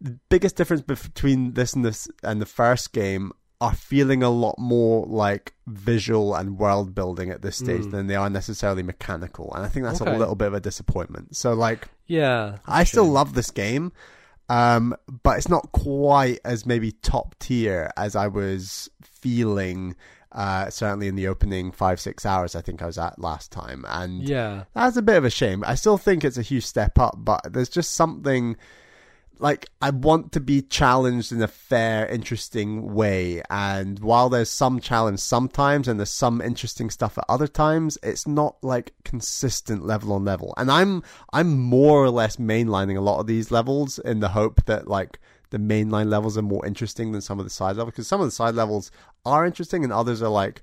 the biggest difference between this and this and the first game are feeling a lot more like visual and world building at this stage Mm. than they are necessarily mechanical and i think that's Okay. a little bit of a disappointment so like Yeah. I still Shame. love this game, um, but it's not quite as maybe top tier as I was feeling. Uh, certainly in the opening five six hours, I think I was at last time, and Yeah. that's a bit of a shame. I still think it's a huge step up, but there's just something like I want to be challenged in a fair, interesting way. And while there's some challenge sometimes and there's some interesting stuff at other times, it's not like consistent level on level. And I'm I'm more or less mainlining a lot of these levels in the hope that like the mainline levels are more interesting than some of the side levels because some of the side levels are interesting and others are like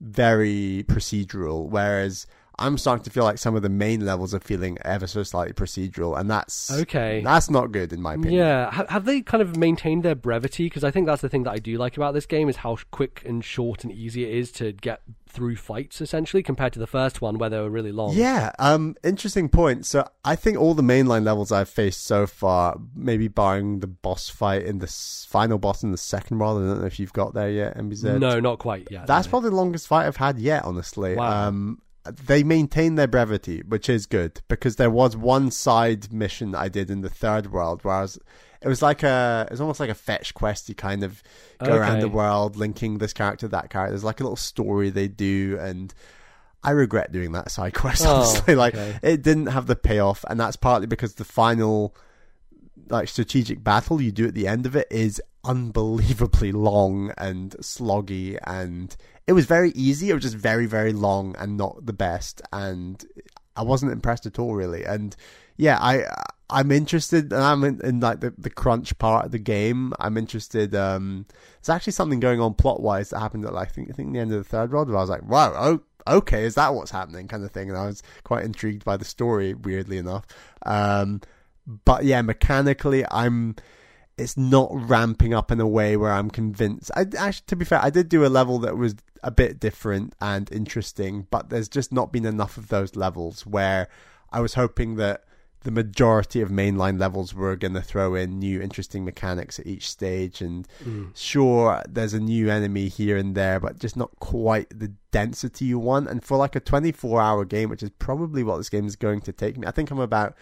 very procedural, whereas I'm starting to feel like some of the main levels are feeling ever so slightly procedural, and that's Okay. That's not good in my opinion. Yeah, Ha- have they kind of maintained their brevity? Because I think that's the thing that I do like about this game is how quick and short and easy it is to get through fights, essentially, compared to the first one where they were really long. Yeah, um, interesting point. So I think all the mainline levels I've faced so far, maybe barring the boss fight in the s- final boss in the second world. I don't know if you've got there yet, MBZ. No, not quite yet. That's no. probably the longest fight I've had yet, honestly. Wow. Um, they maintain their brevity, which is good because there was one side mission I did in the third world where I was, it was like a, it was almost like a fetch quest. You kind of go around the world linking this character, to that character. There's like a little story they do, and I regret doing that side quest. Oh, honestly, like okay. it didn't have the payoff, and that's partly because the final like strategic battle you do at the end of it is unbelievably long and sloggy and it was very easy it was just very very long and not the best and i wasn't impressed at all really and yeah i I'm interested, and I'm in, in like the, the crunch part of the game. I'm interested. Um, there's actually something going on plot wise that happened at like I think I think the end of the third world where I was like, wow, oh, okay, is that what's happening, kind of thing. And I was quite intrigued by the story, weirdly enough. Um, but yeah, mechanically, I'm. It's not ramping up in a way where I'm convinced. I actually, to be fair, I did do a level that was a bit different and interesting, but there's just not been enough of those levels where I was hoping that the majority of mainline levels were going to throw in new interesting mechanics at each stage and Mm. sure there's a new enemy here and there but just not quite the density you want and for like a 24 hour game which is probably what this game is going to take me i think i'm about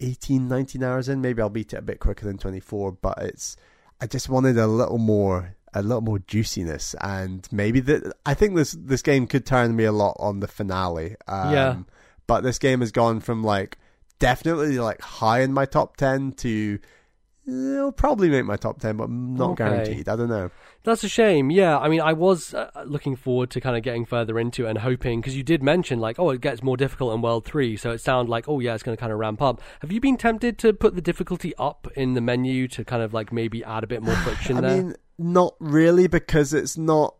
18 19 hours in maybe i'll beat it a bit quicker than 24 but it's i just wanted a little more a little more juiciness and maybe that i think this this game could turn me a lot on the finale um, Yeah. but this game has gone from like definitely like high in my top 10 to it'll probably make my top 10 but not Okay. guaranteed i don't know That's a shame. Yeah, I mean, I was uh, looking forward to kind of getting further into it and hoping because you did mention like, oh, it gets more difficult in World Three, so it sounded like, oh yeah, it's going to kind of ramp up. Have you been tempted to put the difficulty up in the menu to kind of like maybe add a bit more friction I there? mean, not really because it's not.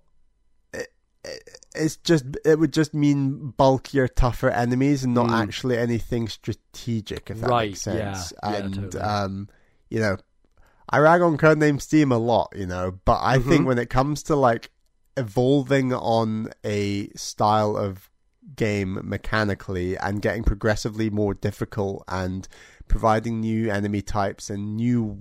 It, it- it's just it would just mean bulkier, tougher enemies and not Mm. actually anything strategic. If that Right, makes sense. yeah, yeah, totally. um, you know, I rag on Codename Steam a lot, you know, but I think Mhm. when it comes to like evolving on a style of game mechanically and getting progressively more difficult and providing new enemy types and new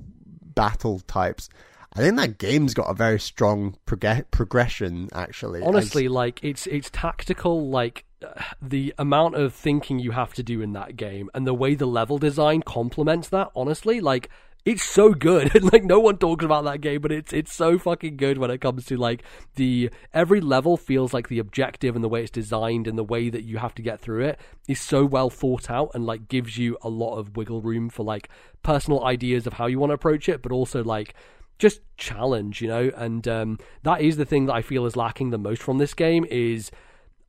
battle types. I think that game's got a very strong prog- progression, actually. honestly like it's it's tactical like uh, the amount of thinking you have to do in that game and the way the level design complements that honestly like it's so good and like no one talks about that game but it's it's so fucking good when it comes to like the every level feels like the objective and the way it's designed and the way that you have to get through it is so well thought out and like gives you a lot of wiggle room for like personal ideas of how you want to approach it but also like just challenge, you know, and um, that is the thing that I feel is lacking the most from this game. Is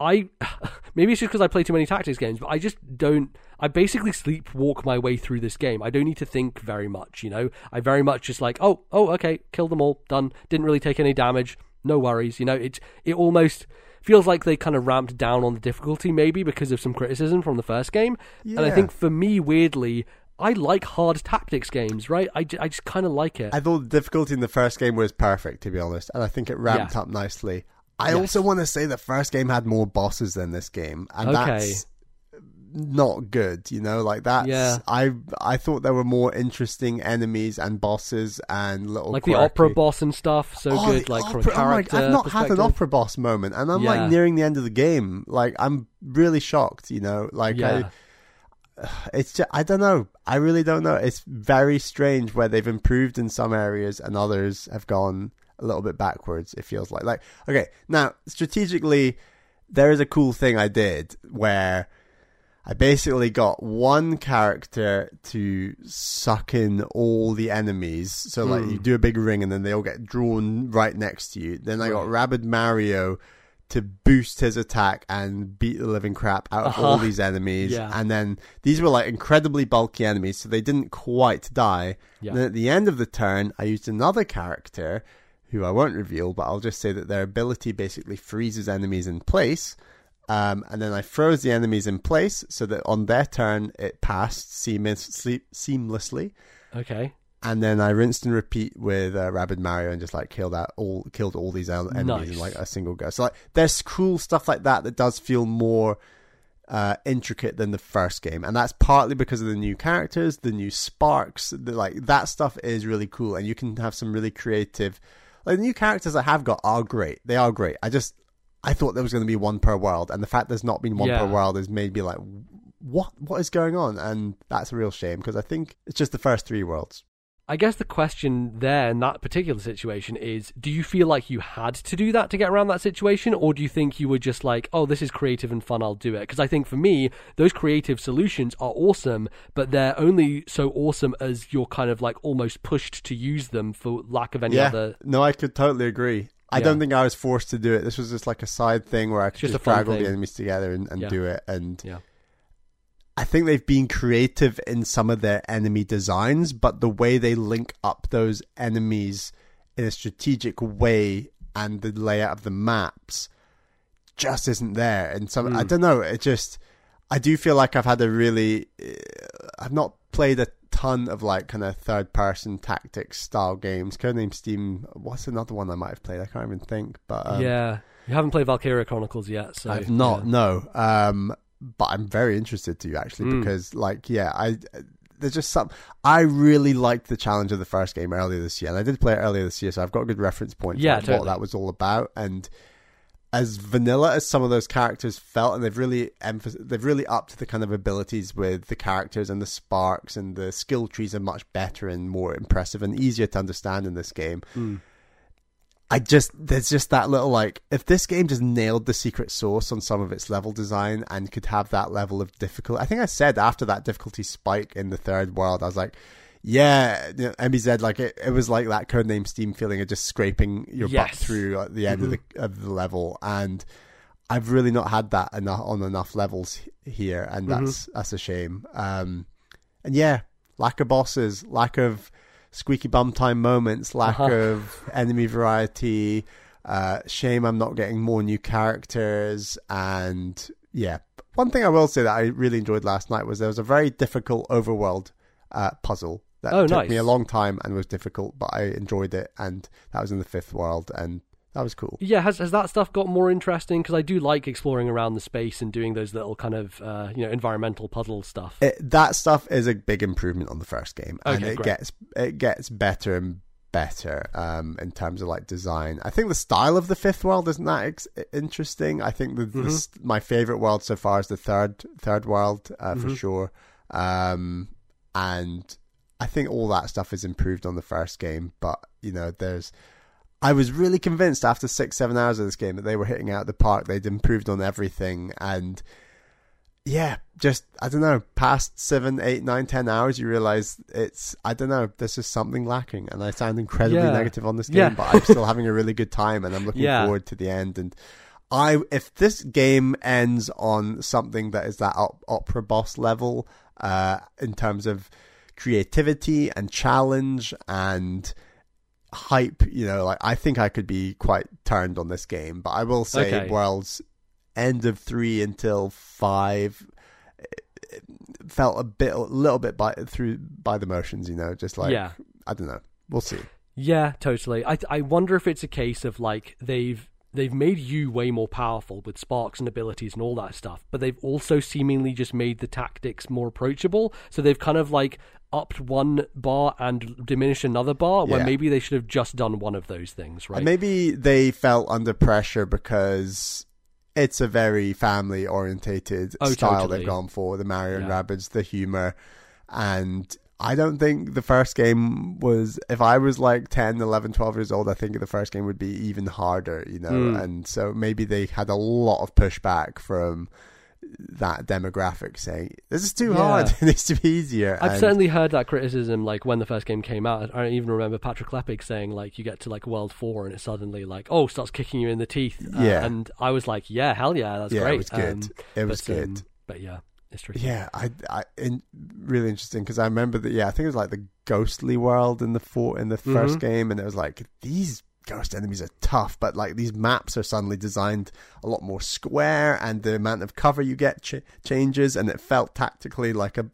I maybe it's just because I play too many tactics games, but I just don't. I basically sleepwalk my way through this game. I don't need to think very much, you know. I very much just like, oh, oh, okay, killed them all, done. Didn't really take any damage, no worries, you know. It it almost feels like they kind of ramped down on the difficulty, maybe because of some criticism from the first game. And I think for me, weirdly. I like hard tactics games, right? I, I just kind of like it. I thought the difficulty in the first game was perfect, to be honest, and I think it ramped Yeah. up nicely. I Yes. also want to say the first game had more bosses than this game, and Okay. that's not good. You know, like that. Yeah. I I thought there were more interesting enemies and bosses and little like the opera boss and stuff, so Oh, good. Like from a opera- oh my- character I've not had an opera boss moment, and I'm Yeah. like nearing the end of the game. Like I'm really shocked. You know, like Yeah, I, it's just, I don't know. I really don't know. It's very strange where they've improved in some areas and others have gone a little bit backwards. It feels like like okay. Now strategically, there is a cool thing I did where. I basically got one character to suck in all the enemies. So like Hmm. you do a big ring and then they all get drawn right next to you. Then I got. Rabbid Mario to boost his attack and beat the living crap out of all Uh-huh. these enemies. Yeah. And then these were like incredibly bulky enemies, so they didn't quite die. Yeah. Then at the end of the turn, I used another character who I won't reveal, but I'll just say that their ability basically freezes enemies in place. Um, and then I froze the enemies in place so that on their turn it passed seamlessly. seamlessly. Okay. And then I rinsed and repeat with uh, Rabbid Mario and just like killed out all killed all these enemies in like a single go. So like there's cool stuff like that that does feel more uh, intricate than the first game, and that's partly because of the new characters, the new sparks. The, like that stuff is really cool, and you can have some really creative. Like the new characters I have got are great. They are great. I just I thought there was going to be one per world, and the fact there's not been one Yeah. per world has made me like, what what is going on? And that's a real shame because I think it's just the first three worlds. I guess the question there in that particular situation is do you feel like you had to do that to get around that situation, or do you think you were just like, oh, this is creative and fun, I'll do it? Because I think for me, those creative solutions are awesome, but they're only so awesome as you're kind of like almost pushed to use them for lack of any yeah, other. no, I could totally agree. I Yeah. don't think I was forced to do it. This was just like a side thing where I could Just just, drag all the enemies together and, and Yeah. do it. And Yeah. I think they've been creative in some of their enemy designs, but the way they link up those enemies in a strategic way and the layout of the maps just isn't there. And some, Hmm. I don't know, it just, I do feel like I've had a really, uh, I've not played a ton of like kind of third person tactics style games. Codename Steam, what's another one I might have played? I can't even think, but um, yeah, you haven't played Valkyria Chronicles yet, so I've not, yeah. no. Um, but I'm very interested to you actually Mm. because, like, yeah, I there's just some. I really liked the challenge of the first game earlier this year, and I did play it earlier this year, so I've got a good reference point for Yeah, what that was all about. And as vanilla as some of those characters felt, and they've really emphasized they've really upped the kind of abilities with the characters and the sparks and the skill trees are much better and more impressive and easier to understand in this game. Mm. I just there's just that little like if this game just nailed the secret source on some of its level design and could have that level of difficulty. I think I said after that difficulty spike in the third world, I was like, yeah, you know, MBZ like it, it was like that codename Steam feeling of just scraping your butt through at the end of the of the level and I've really not had that enough on enough levels here and that's that's a shame. Um and yeah, lack of bosses, lack of squeaky bum time moments, lack Uh-huh. of enemy variety. Uh, shame I'm not getting more new characters. And yeah, one thing I will say that I really enjoyed last night was there was a very difficult overworld uh, puzzle that Oh, took nice. me a long time and was difficult, but I enjoyed it. And that was in the fifth world, and that was cool. Yeah, has has that stuff got more interesting? Because I do like exploring around the space and doing those little kind of uh, you know environmental puzzle stuff. It, that stuff is a big improvement on the first game, and it great. gets it gets better and better um, in terms of like design. I think the style of the fifth world isn't that ex- interesting. I think the, the Mhm. s my favorite world so far is the third third world uh, for Mhm. sure, um, and I think all that stuff is improved on the first game. But you know, there's I was really convinced after six, seven hours of this game that they were hitting out the park. They'd improved on everything, and yeah, just I don't know. Past seven, eight, nine, ten hours, you realize it's I don't know. There's just something lacking, and I sound incredibly Yeah. negative on this game, Yeah. but I'm still having a really good time, and I'm looking Yeah. forward to the end. And I, if this game ends on something that is that op- opera boss level, uh, in terms of creativity and challenge and hype, you know, like I think I could be quite turned on this game. But I will say, Okay. Worlds end of three until five it- it felt a bit, a little bit by through by the motions, you know, just like yeah, I don't know. We'll see. yeah, totally. I I wonder if it's a case of like they've they've made you way more powerful with sparks and abilities and all that stuff, but they've also seemingly just made the tactics more approachable. So they've kind of like upped one bar and diminished another bar, where Yeah. maybe they should have just done one of those things, right? And maybe they felt under pressure because it's a very family orientated Oh, style totally. they've gone for the Mario and Yeah. Rabbids, the humor. And I don't think the first game was, if I was like 10, 11, 12 years old, I think the first game would be even harder, you know? Mm. And so maybe they had a lot of pushback from that demographic saying, this is too Yeah. hard, it needs to be easier. I've And- certainly heard that criticism, like when the first game came out. I don't even remember Patrick Klepek saying, like, you get to like World Four and it suddenly like, oh, starts kicking you in the teeth. Uh, Yeah. and I was like, yeah, hell yeah, that's yeah, great. it was good. Um, it was but, good. um, but yeah, it's tricky. Yeah, I, I, in, really interesting because I remember that. Yeah, I think it was like the ghostly world in the four in the 1st Mhm. game, and it was like these ghost enemies are tough, but like these maps are suddenly designed a lot more square, and the amount of cover you get ch- changes, and it felt tactically like a,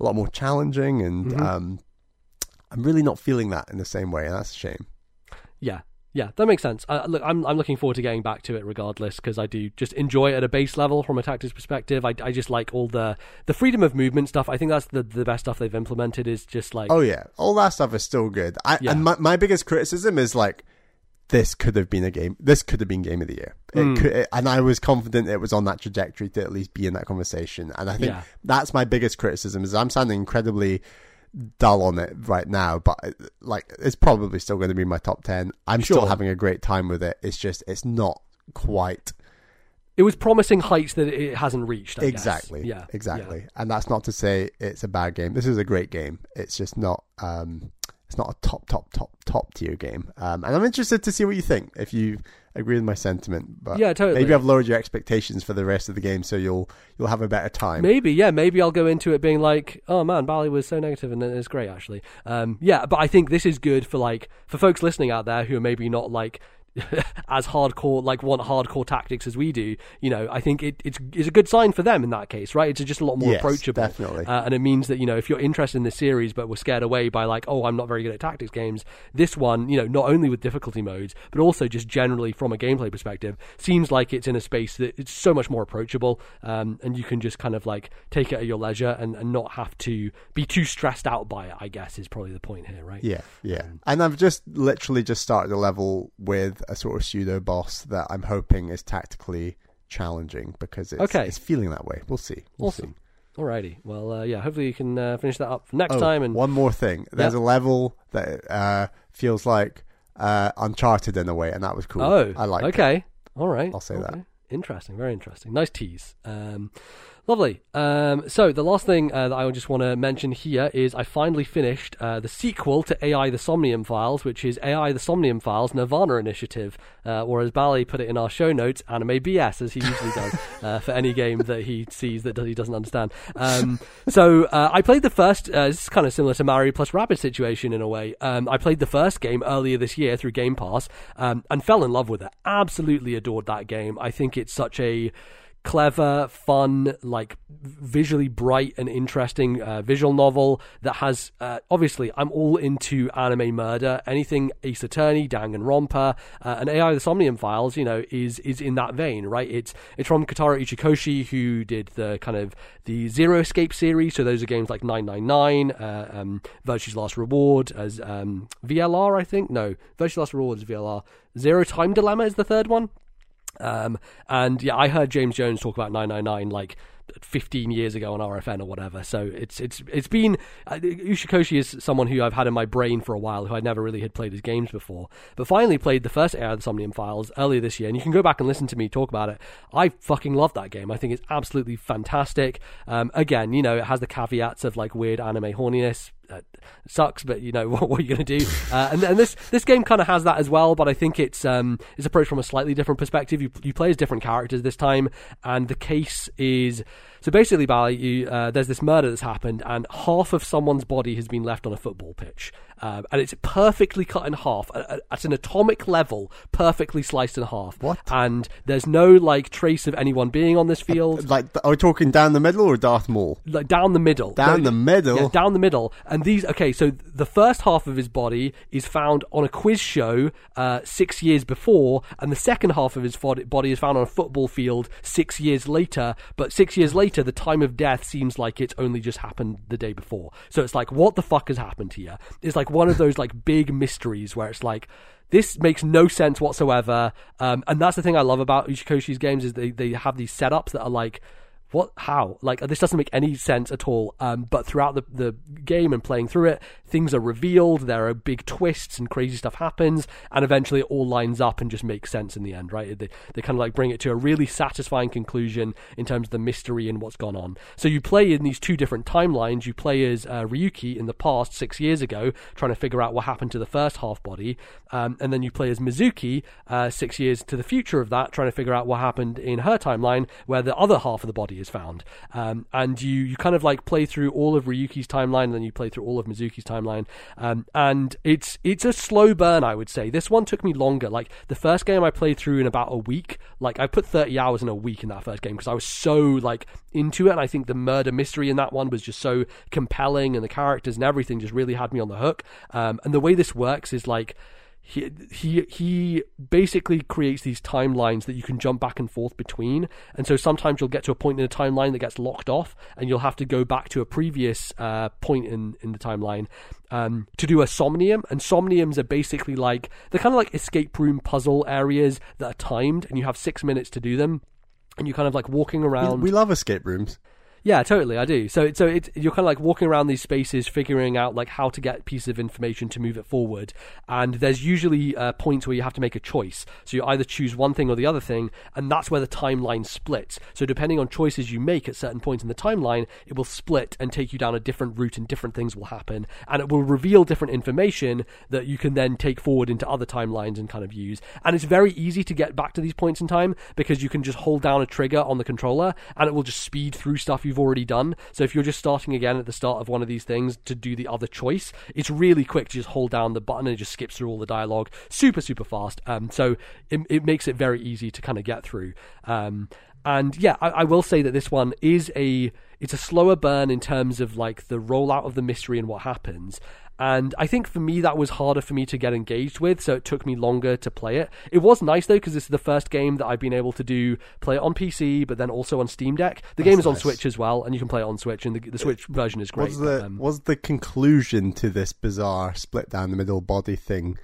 a lot more challenging. And Mhm. um, I'm really not feeling that in the same way, and that's a shame. yeah, yeah, that makes sense. Uh, look, I'm I'm looking forward to getting back to it regardless because I do just enjoy it at a base level from a tactics perspective. I, I just like all the the freedom of movement stuff. I think that's the the best stuff they've implemented. Is just like Oh yeah, all that stuff is still good. I, Yeah. And my, my biggest criticism is like, this could have been a game. This could have been game of the year. It Mm. could, it- and I was confident it was on that trajectory to at least be in that conversation. And I think Yeah. that's my biggest criticism is I'm sounding incredibly dull on it right now, but like it's probably still going to be my top ten. I'm still having a great time with it. It's just it's not quite it was promising heights that it hasn't reached. I guess. exactly. Yeah, exactly. And that's not to say it's a bad game. This is a great game. It's just not. um it's not a top, top, top, top tier game. Um, and I'm interested to see what you think. If you agree with my sentiment, but Yeah, totally. maybe I've lowered your expectations for the rest of the game, so you'll you'll have a better time. Maybe, yeah, maybe I'll go into it being like, oh man, Bali was so negative and it's great actually. Um, yeah, but I think this is good for like for folks listening out there who are maybe not like as hardcore, like want hardcore tactics as we do. You know, I think it, it's it's a good sign for them in that case, right? It's just a lot more Yes, approachable, definitely. uh, and it means that you know if you're interested in this series but were scared away by like, oh, I'm not very good at tactics games. This one, you know, not only with difficulty modes but also just generally from a gameplay perspective, seems like it's in a space that it's so much more approachable, um, and you can just kind of like take it at your leisure and, and not have to be too stressed out by it. I guess is probably the point here, right? Yeah, yeah. And I've just literally just started a level with a sort of pseudo boss that I'm hoping is tactically challenging because it's, Okay. it's feeling that way. We'll see. We'll Awesome. Alrighty. Well, uh, yeah. Hopefully you can uh, finish that up next. Oh, time. And one more thing. There's Yeah. a level that uh, feels like uh, Uncharted in a way, and that was cool. oh, I like. Okay. All right. I'll say okay. that. Interesting. Very interesting. Nice tease. Um, lovely. Um, so the last thing uh, that I just want to mention here is I finally finished uh, the sequel to AI: The Somnium Files, which is AI: The Somnium Files Nirvana Initiative, uh, or as Bally put it in our show notes, anime BS, as he usually does uh, for any game that he sees that he doesn't understand. Um, so uh, I played the first. Uh, this is kind of similar to Mario plus Rabbids situation in a way. Um, I played the first game earlier this year through Game Pass um, and fell in love with it. Absolutely adored that game. I think it's such a clever, fun, like visually bright and interesting uh, visual novel that has uh, obviously I'm all into anime murder, anything Ace Attorney, Danganronpa, uh, and AI: The Somnium Files. You know, is is in that vein, right? It's it's from Kotaro Uchikoshi, who did the kind of the Zero Escape series. So those are games like 999, uh, um, Virtue's Last Reward as um, VLR, I think. No, Virtue's Last Reward is VLR. Zero Time Dilemma is the third one. Um, and yeah, I heard James Jones talk about 999 like 15 years ago on RFN or whatever. So it's it's it's been uh, Uchikoshi is someone who I've had in my brain for a while, who I never really had played his games before, but finally played the first AI of the Somnium Files earlier this year, and you can go back and listen to me talk about it. I fucking love that game. I think it's absolutely fantastic. Um, again, you know, it has the caveats of like weird anime horniness. Sucks, but you know what, what are you going to do? Uh, and, and this this game kind of has that as well, but I think it's um, it's approached from a slightly different perspective. You you play as different characters this time, and the case is so basically, Bally, you, uh, there's this murder that's happened, and half of someone's body has been left on a football pitch, um, and it's perfectly cut in half at, at- an atomic level, perfectly sliced in half. What? And there's no like trace of anyone being on this field, Like, are we talking down the middle or Darth Maul? like down the middle. Down the middle? Yeah, down the middle. And these, okay, so the first half of his body is found on a quiz show uh, six years before, and the second half of his body is found on a football field six years later. But six years later, the time of death seems like it's only just happened the day before. So it's like, what the fuck has happened here? It's like one of those like big mysteries where it's like. This makes no sense whatsoever, um, and that's the thing I love about Uchikoshi's games is they, they have these setups that are like, what how? Like this doesn't make any sense at all um, but throughout the, the game and playing through it things are revealed there are big twists and crazy stuff happens and eventually it all lines up and just makes sense in the end right? They, they kind of like bring it to a really satisfying conclusion in terms of the mystery and what's gone on. So you play in these two different timelines. You play as uh, ryuki in the past six years ago trying to figure out what happened to the first half body um, and then you play as mizuki uh, six years to the future of that trying to figure out what happened in her timeline where the other half of the body is found. Um, and you you kind of like play through all of ryuki's timeline and then you play through all of mizuki's timeline. Um, and it's it's a slow burn i would say. This one took me longer. Like the first game i played through in about a week like i put 30 hours in a week in that first game because i was so like into it and i think the murder mystery in that one was just so compelling and the characters and everything just really had me on the hook. Um, and the way this works is like he he he basically creates these timelines that you can jump back and forth between. And so sometimes you'll get to a point in a timeline that gets locked off and you'll have to go back to a previous uh, point in in the timeline um, to do a somnium. And somniums are basically like they're kind of like escape room puzzle areas that are timed and you have six minutes to do them. And you're kind of like walking We, around. we love escape rooms. Yeah, totally. I do. So, so it, you're kind of like walking around these spaces, figuring out like how to get pieces of information to move it forward. And there's usually uh, points where you have to make a choice. So you either choose one thing or the other thing, and that's where the timeline splits. So depending on choices you make at certain points in the timeline, it will split and take you down a different route, and different things will happen, and it will reveal different information that you can then take forward into other timelines and kind of use. And it's very easy to get back to these points in time because you can just hold down a trigger on the controller, and it will just speed through stuff you've already done. So if you're just starting again at the start of one of these things to do the other choice, it's really quick to just hold down the button and it just skips through all the dialogue super, super fast. Um, so it, it makes it very easy to kind of get through. Um, and yeah, I, I, will say that this one is a it's a slower burn in terms of like the rollout of the mystery and what happens. And I think for me, that was harder for me to get engaged with, so it took me longer to play it. It was nice though, because this is the first game that I've been able to do play it on PC, but then also on Steam Deck. The That's game is nice. on Switch as well, and you can play it on Switch, and the, the Switch version is great. Was the, um, was the conclusion to this bizarre split down the middle body thing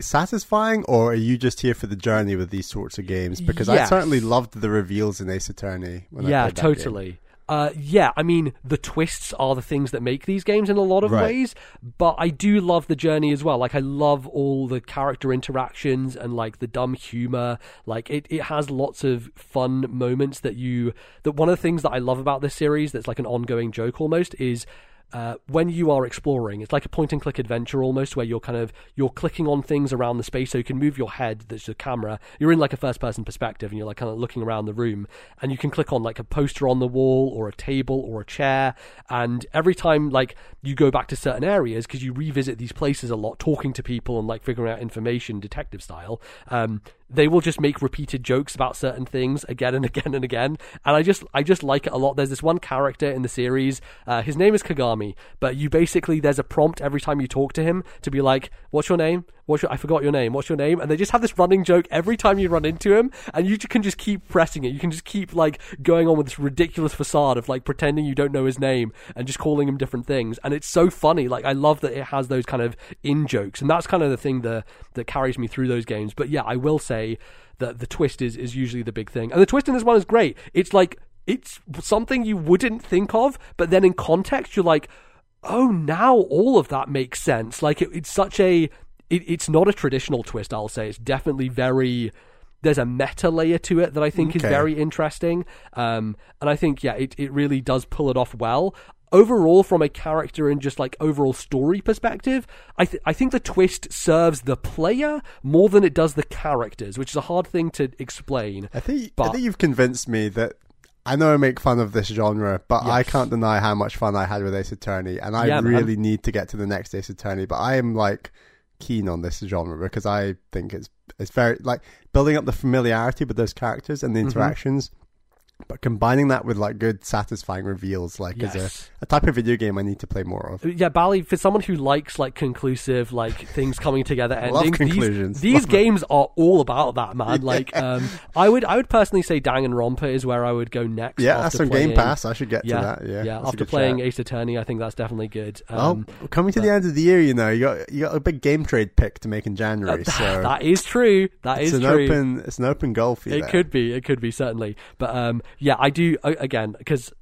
satisfying, or are you just here for the journey with these sorts of games? Because yes. I certainly loved the reveals in Ace Attorney. yeah, totally. Game. Uh, yeah, I mean, the twists are the things that make these games in a lot of right. ways, but I do love the journey as well. Like, I love all the character interactions and, like, the dumb humor. Like, it, it has lots of fun moments that you. That one of the things that I love about this series that's like an ongoing joke almost is uh, when you are exploring, it's like a point and click adventure almost, where you're kind of you're clicking on things around the space, so you can move your head. There's a camera. You're in like a first person perspective, and you're like kind of looking around the room, and you can click on like a poster on the wall, or a table, or a chair, and every time like you go back to certain areas because you revisit these places a lot, talking to people and like figuring out information, detective style. Um, they will just make repeated jokes about certain things again and again and again. And i just i just like it a lot. There's this one character in the series uh, his name is kagami but you basically there's a prompt every time you talk to him to be like what's your name what's your, i forgot your name. What's your name? And they just have this running joke every time you run into him and you can just keep pressing it. You can just keep like going on with this ridiculous facade of like pretending you don't know his name and just calling him different things. And it's so funny. Like i love that it has those kind of in jokes. And that's kind of the thing that that carries me through those games. But yeah i will say that the twist is is usually the big thing. And the twist in this one is great. It's like it's something you wouldn't think of, but then in context you're like, oh, now all of that makes sense. Like it, it's such a it, it's not a traditional twist. I'll say it's definitely very. There's a meta layer to it that I think okay. is very interesting, um, and I think yeah, it, it really does pull it off well overall from a character and just like overall story perspective i th- i think the twist serves the player more than it does the characters which is a hard thing to explain i think but... i think you've convinced me that I know I make fun of this genre, but yes. I can't deny how much fun I had with Ace Attorney, and I yeah, really man. need to get to the next Ace Attorney. But I am like keen on this genre because I think it's it's very like building up the familiarity with those characters and the mm-hmm. interactions. Mm-hmm but combining that with like good, satisfying reveals, like yes. is a, a, type of video game I need to play more of. Yeah, Bally, for someone who likes like conclusive, like things coming together endings, Love conclusions. these, these games are all about that, man. Yeah. Like, um, I would, I would personally say Danganronpa is where I would go next. Yeah, that's on Game Pass. I should get yeah, to that. Yeah, yeah. After playing Ace Attorney, I think that's definitely good. Um, oh, coming to but, the end of the year, you know, you got you got a big game trade pick to make in January. Uh, so that is true. That is an true. Open, it's an open goal for you. It there. could be. It could be certainly. But um, yeah, I do again because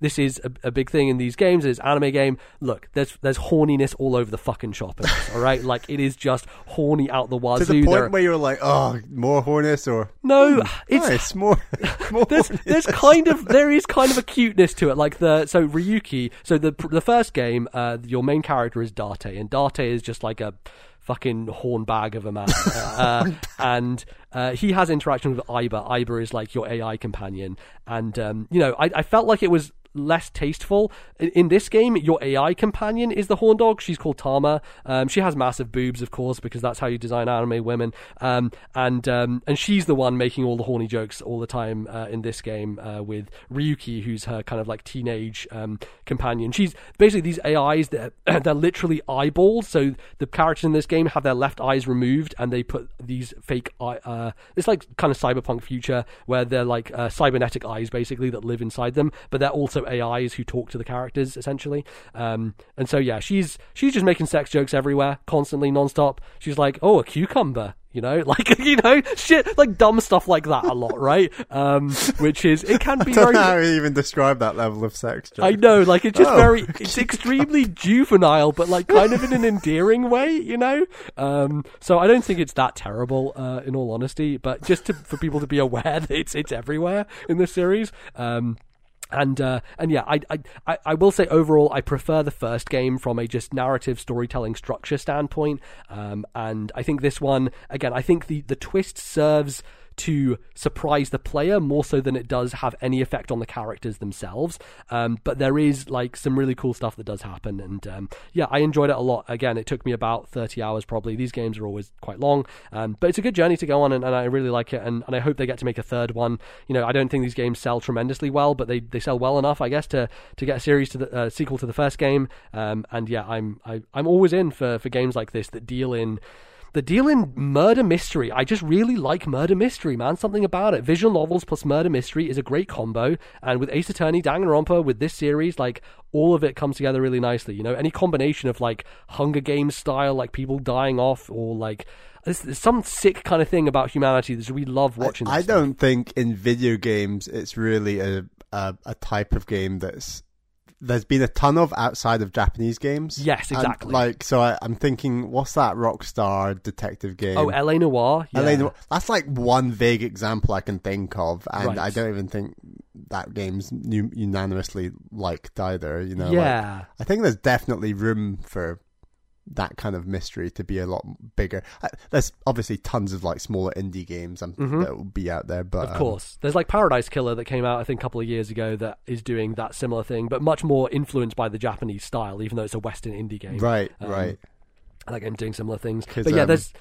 this is a, a, big thing in these games. Is anime game. Look, there's there's horniness all over the fucking shop. all right, like it is just horny out the wazoo. To the point there, where you're like, oh, more horniness or no, it's nice, more. more there's there's kind of there is kind of a cuteness to it. Like the so Ryuki. So the the first game, uh, your main character is Date, and Date is just like a fucking horn bag of a man. uh, and uh, he has interaction with Aiba. Aiba is like your AI companion. And, um, you know, I, I felt like it was less tasteful. In, this game, your AI companion is the horn dog. She's called Tama. Um, she has massive boobs, of course, because that's how you design anime women. Um, and um, and she's the one making all the horny jokes all the time uh, in this game uh, with Ryuki, who's her kind of like teenage um, companion. She's basically these AIs that they're literally eyeballs. So the characters in this game have their left eyes removed, and they put these fake eye. Uh, it's like kind of cyberpunk future where they're like uh, cybernetic eyes basically that live inside them, but they're also also AIs who talk to the characters essentially. Um, and so yeah, she's she's just making sex jokes everywhere, constantly, nonstop. She's like, "Oh, a cucumber." You know, like you know, shit, like dumb stuff like that a lot, right? Um, which is it can be I don't very. know how you even describe that level of sex. Joke. I know, like it's just Oh. very, it's extremely juvenile, but like kind of in an endearing way, you know. Um, so I don't think it's that terrible, uh, in all honesty. But just to, for people to be aware that it's it's everywhere in this series. Um, and uh, and yeah, I, I I will say overall, I prefer the first game from a just narrative storytelling structure standpoint. Um, and I think this one again, I think the the twist serves to surprise the player more so than it does have any effect on the characters themselves. Um, but there is like some really cool stuff that does happen, and um, yeah, I enjoyed it a lot. Again, it took me about thirty hours probably. These games are always quite long, um, but it's a good journey to go on, and, and I really like it. And, and I hope they get to make a third one. You know, I don't think these games sell tremendously well, but they, they sell well enough, I guess, to, to get a series to the uh, sequel to the first game. Um, and yeah, I'm I, I'm always in for, for games like this that deal in the deal in murder mystery. I just really like murder mystery, man. Something about it. Visual novels plus murder mystery is a great combo. And with Ace Attorney, Danganronpa, with this series, like all of it comes together really nicely. You know, any combination of like Hunger Games style, like people dying off, or like there's, some sick kind of thing about humanity that we love watching. I this stuff. don't think in video games it's really a, a a type of game that's there's been a ton of outside of Japanese games. Yes, And, exactly. like so, I, I'm thinking, what's that Rockstar detective game? Oh, LA Noire. Yeah. LA Noire- That's like one vague example I can think of, and Right. I don't even think that game's unanimously liked either. You know, like, yeah. I think there's definitely room for that kind of mystery to be a lot bigger. Uh, There's obviously tons of like smaller indie games um, that will be out there, but Of um, course. There's like Paradise Killer that came out, I think, a couple of years ago that is doing that similar thing, but much more influenced by the Japanese style, even though it's a Western indie game. right, Um, right. That game's doing similar things, But yeah, um, there's.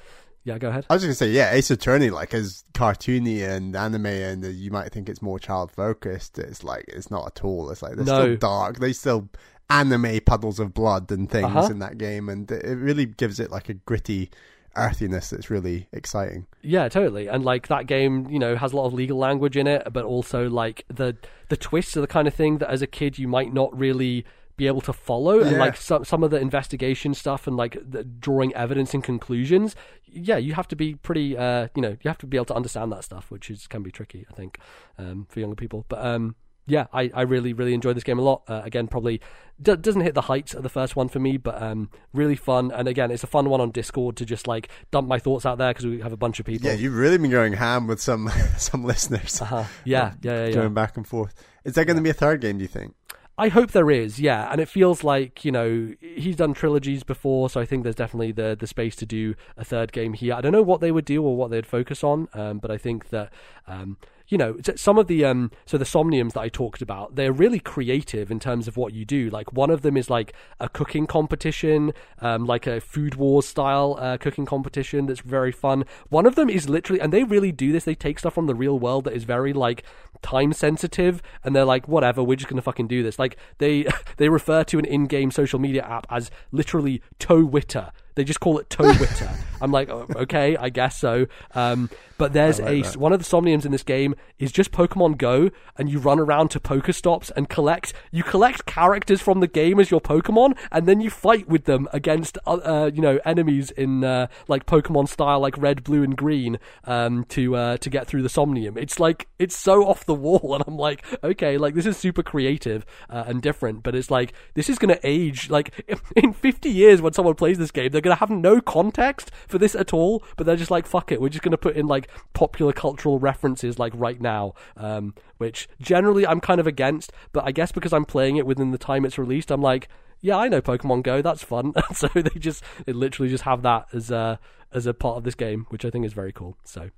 Yeah, go ahead. I was just gonna say, yeah, Ace Attorney, like is cartoony and anime, and uh, you might think it's more child focused. It's like it's not at all. It's like they're No. still dark. They still anime puddles of blood and things Uh-huh. in that game, and it really gives it like a gritty earthiness that's really exciting. Yeah, totally. And like that game, you know, has a lot of legal language in it, but also like the the twists are the kind of thing that as a kid you might not really be able to follow and Yeah. like some some of the investigation stuff and like the drawing evidence and conclusions yeah you have to be pretty uh you know you have to be able to understand that stuff which is can be tricky i think um for younger people but um yeah, I, I really, really enjoyed this game a lot. Uh, again, probably d- doesn't hit the heights of the first one for me, but um, really fun. And again, it's a fun one on Discord to just like dump my thoughts out there because we have a bunch of people. Yeah, you've really been going ham with some some listeners, uh-huh. yeah, yeah, yeah, yeah. going back and forth. Is there going to be a third game? Do you think? I hope there is, yeah, and it feels like you know he's done trilogies before, so I think there's definitely the the space to do a third game here. I don't know what they would do or what they'd focus on, um, but I think that um, you know some of the um, so the somniums that I talked about, they're really creative in terms of what you do. Like one of them is like a cooking competition, um, like a food wars style uh, cooking competition that's very fun. One of them is literally, and they really do this. They take stuff from the real world that is very like time sensitive, and they're like, whatever, we're just gonna fucking do this. Like they they refer to an in-game social media app as literally Twitter. They just call it Twitter. I'm like, oh, okay, I guess so. Um, but there's like a that. one of the somniums in this game is just Pokemon Go, and you run around to Pokestops and collect. You collect characters from the game as your Pokemon, and then you fight with them against uh, uh, you know enemies in uh, like Pokemon style, like red, blue, and green, um, to uh, to get through the somnium. It's like it's so off the wall, and I'm like, okay, like this is super creative uh, and different, but it's like this is gonna age like in 50 years when someone plays this game, they're gonna have no context for this at all, but they're just like, fuck it, we're just gonna put in like popular cultural references like right now, um, which generally I'm kind of against, but I guess because I'm playing it within the time it's released, I'm like, yeah, I know Pokemon Go, that's fun. so they just they literally just have that as a as a part of this game, which I think is very cool. So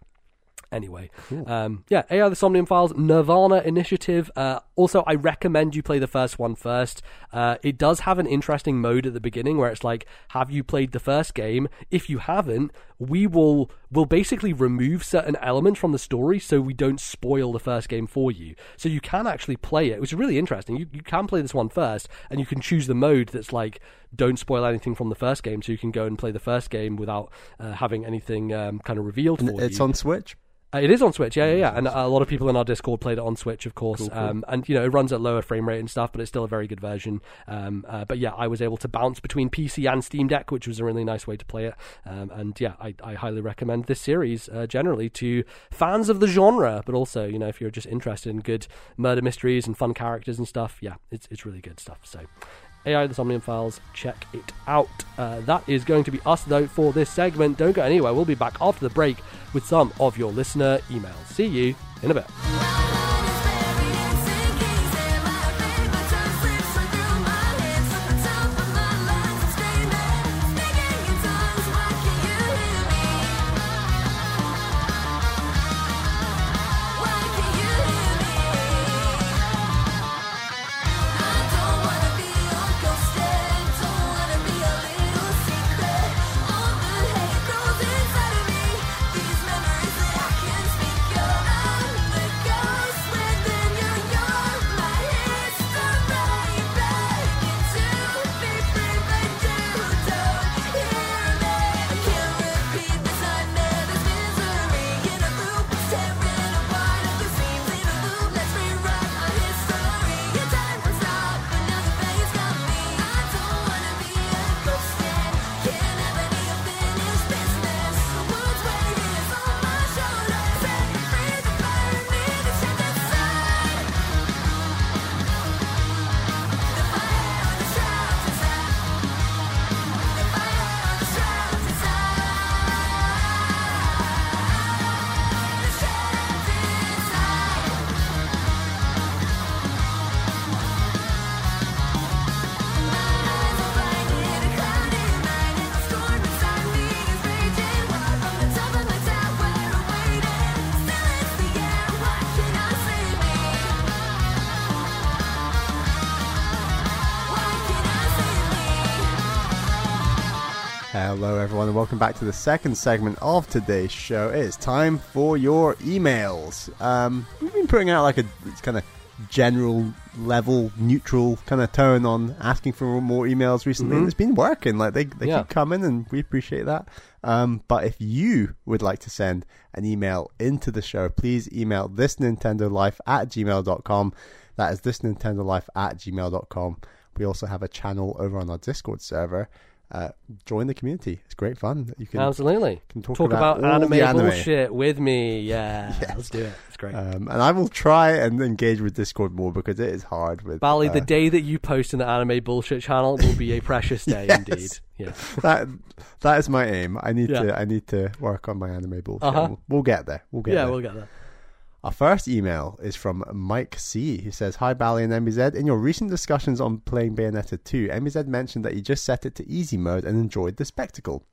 anyway um, yeah ai the somnium files nirvana initiative uh, also i recommend you play the first one first. Uh, it does have an interesting mode at the beginning where it's like have you played the first game? If you haven't we will will basically remove certain elements from the story so we don't spoil the first game for you. So you can actually play it which is really interesting. You, you can play this one first and you can choose the mode that's like don't spoil anything from the first game so you can go and play the first game without uh, having anything um, kind of revealed for It's you. It's on Switch. Uh, it is on Switch, yeah, yeah, yeah. And a lot of people in our Discord played it on Switch, of course. Um, and you know, it runs at lower frame rate and stuff, but it's still a very good version. Um, uh, but yeah, I was able to bounce between PC and Steam Deck, which was a really nice way to play it. Um, and yeah, I, I highly recommend this series uh, generally to fans of the genre, but also you know if you're just interested in good murder mysteries and fun characters and stuff, yeah, it's it's really good stuff. So. AI The Somnium Files, check it out. Uh, that is going to be us, though, for this segment. Don't go anywhere. We'll be back after the break with some of your listener emails. See you in a bit. To the second segment of today's show. It is time for your emails. Um, we've been putting out like a kind of general level, neutral kind of tone on asking for more emails recently. Mhm. It's been working. Like they, they Yeah. keep coming, and we appreciate that. Um, but if you would like to send an email into the show, please email this Nintendo Life at gmail.com. That is this Nintendo Life at gmail.com. We also have a channel over on our Discord server. Uh, join the community. It's great fun. You can, Absolutely. can talk, Talk about, all anime, anime. bullshit with me. Yeah, Yes. let's do it. It's great. Um, and I will try and engage with Discord more because it is hard with Bally, uh, the day that you post in the anime bullshit channel will be a precious day Yes. indeed. Yeah. that that is my aim. I need Yeah. to I need to work on my anime bullshit. Uh-huh. We'll, we'll get there. We'll get Yeah, there. we'll get there. Our first email is from Mike C, who says, Hi Bally and MBZ. In your recent discussions on playing Bayonetta 2, MBZ mentioned that you just set it to easy mode and enjoyed the spectacle.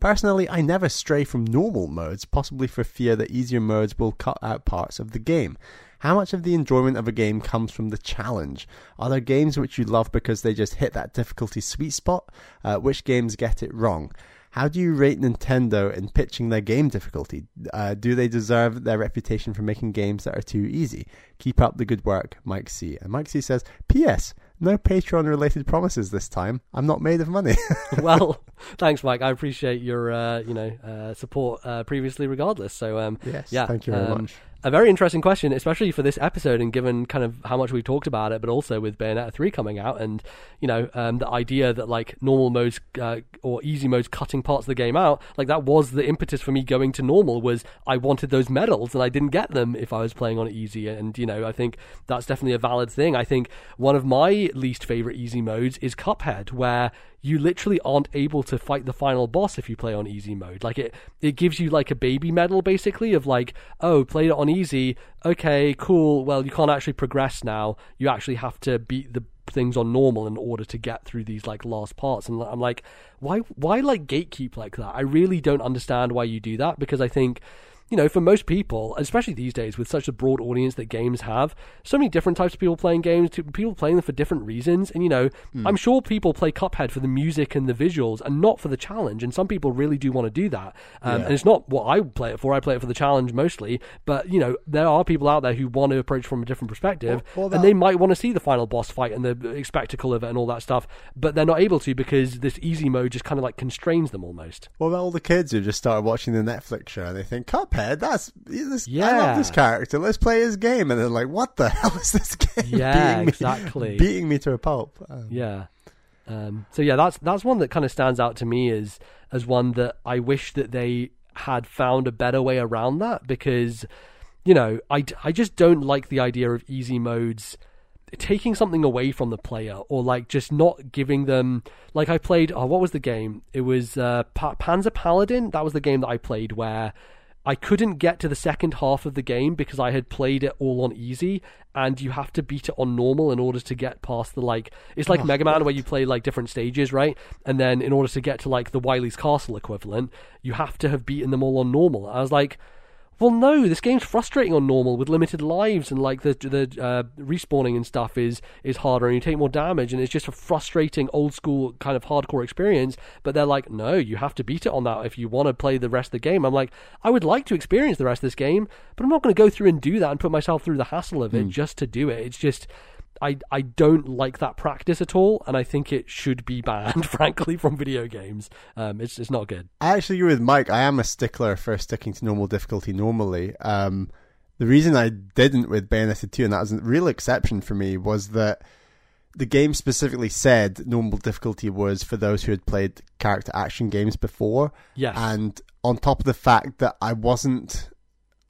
Personally, I never stray from normal modes, possibly for fear that easier modes will cut out parts of the game. How much of the enjoyment of a game comes from the challenge? Are there games which you love because they just hit that difficulty sweet spot? Uh, which games get it wrong? How do you rate Nintendo in pitching their game difficulty? Uh, do they deserve their reputation for making games that are too easy? Keep up the good work, Mike C. And Mike C says, P.S. No Patreon related promises this time. I'm not made of money. well, thanks, Mike. I appreciate your, uh, you know, uh, support uh, previously, regardless. So, um, yes, yeah, thank you very um, much. A very interesting question, especially for this episode, and given kind of how much we talked about it, but also with Bayonetta three coming out, and you know, um, the idea that like normal modes uh, or easy modes cutting parts of the game out, like that was the impetus for me going to normal. Was I wanted those medals, and I didn't get them if I was playing on easy, and you know, I think that's definitely a valid thing. I think one of my least favorite easy modes is Cuphead, where you literally aren't able to fight the final boss if you play on easy mode. Like it, it gives you like a baby medal basically of like, oh, played it on easy. Okay, cool. Well, you can't actually progress now. You actually have to beat the things on normal in order to get through these like last parts. And I'm like, why, why like gatekeep like that? I really don't understand why you do that because I think you know, for most people, especially these days with such a broad audience that games have, so many different types of people playing games, people playing them for different reasons. And, you know, Hmm. I'm sure people play Cuphead for the music and the visuals and not for the challenge. And some people really do want to do that. Um, Yeah. And it's not what I play it for. I play it for the challenge mostly. But, you know, there are people out there who want to approach from a different perspective. Well- well, and they might want to see the final boss fight and the spectacle of it and all that stuff. But they're not able to because this easy mode just kind of like constrains them almost. What about all the kids who just started watching the Netflix show and they think Cuphead? That's this, I Yeah. love this character. Let's play his game. And then like, what the hell is this game? Yeah, beating me, exactly. beating me to a pulp. Um, Yeah. Um, so yeah, that's that's one that kind of stands out to me as as one that I wish that they had found a better way around that because you know I, I just don't like the idea of easy modes taking something away from the player or like just not giving them like I played oh what was the game it was uh, pa- Panzer Paladin that was the game that I played where I couldn't get to the second half of the game because I had played it all on easy, and you have to beat it on normal in order to get past the like. It's like oh, Mega Man where you play like different stages, right? And then in order to get to like the Wily's Castle equivalent, you have to have beaten them all on normal. I was like, well, no, this game's frustrating on normal with limited lives and like the the uh, respawning and stuff is is harder and you take more damage and it's just a frustrating old school kind of hardcore experience. But they're like, no, you have to beat it on that if you want to play the rest of the game. I'm like, I would like to experience the rest of this game, but I'm not going to go through and do that and put myself through the hassle of it just to do it. It's just. I, I don't like that practice at all, and I think it should be banned, frankly, from video games. Um, it's it's not good. I actually agree with Mike. I am a stickler for sticking to normal difficulty normally. Um, the reason I didn't with Bayonetta 2, and that was a real exception for me, was that the game specifically said normal difficulty was for those who had played character action games before. Yes. And on top of the fact that I wasn't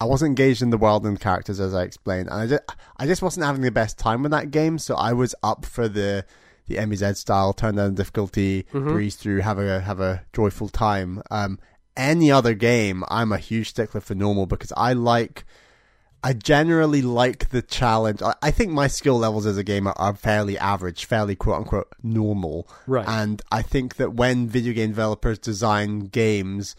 I wasn't engaged in the world and characters as I explained, and I just I just wasn't having the best time with that game, so I was up for the the MZ style, turn down the difficulty, breeze through, have a have a joyful time. Um, any other game, I'm a huge stickler for normal because I like. I generally like the challenge. I, I think my skill levels as a gamer are fairly average, fairly quote unquote normal. Right. And I think that when video game developers design games,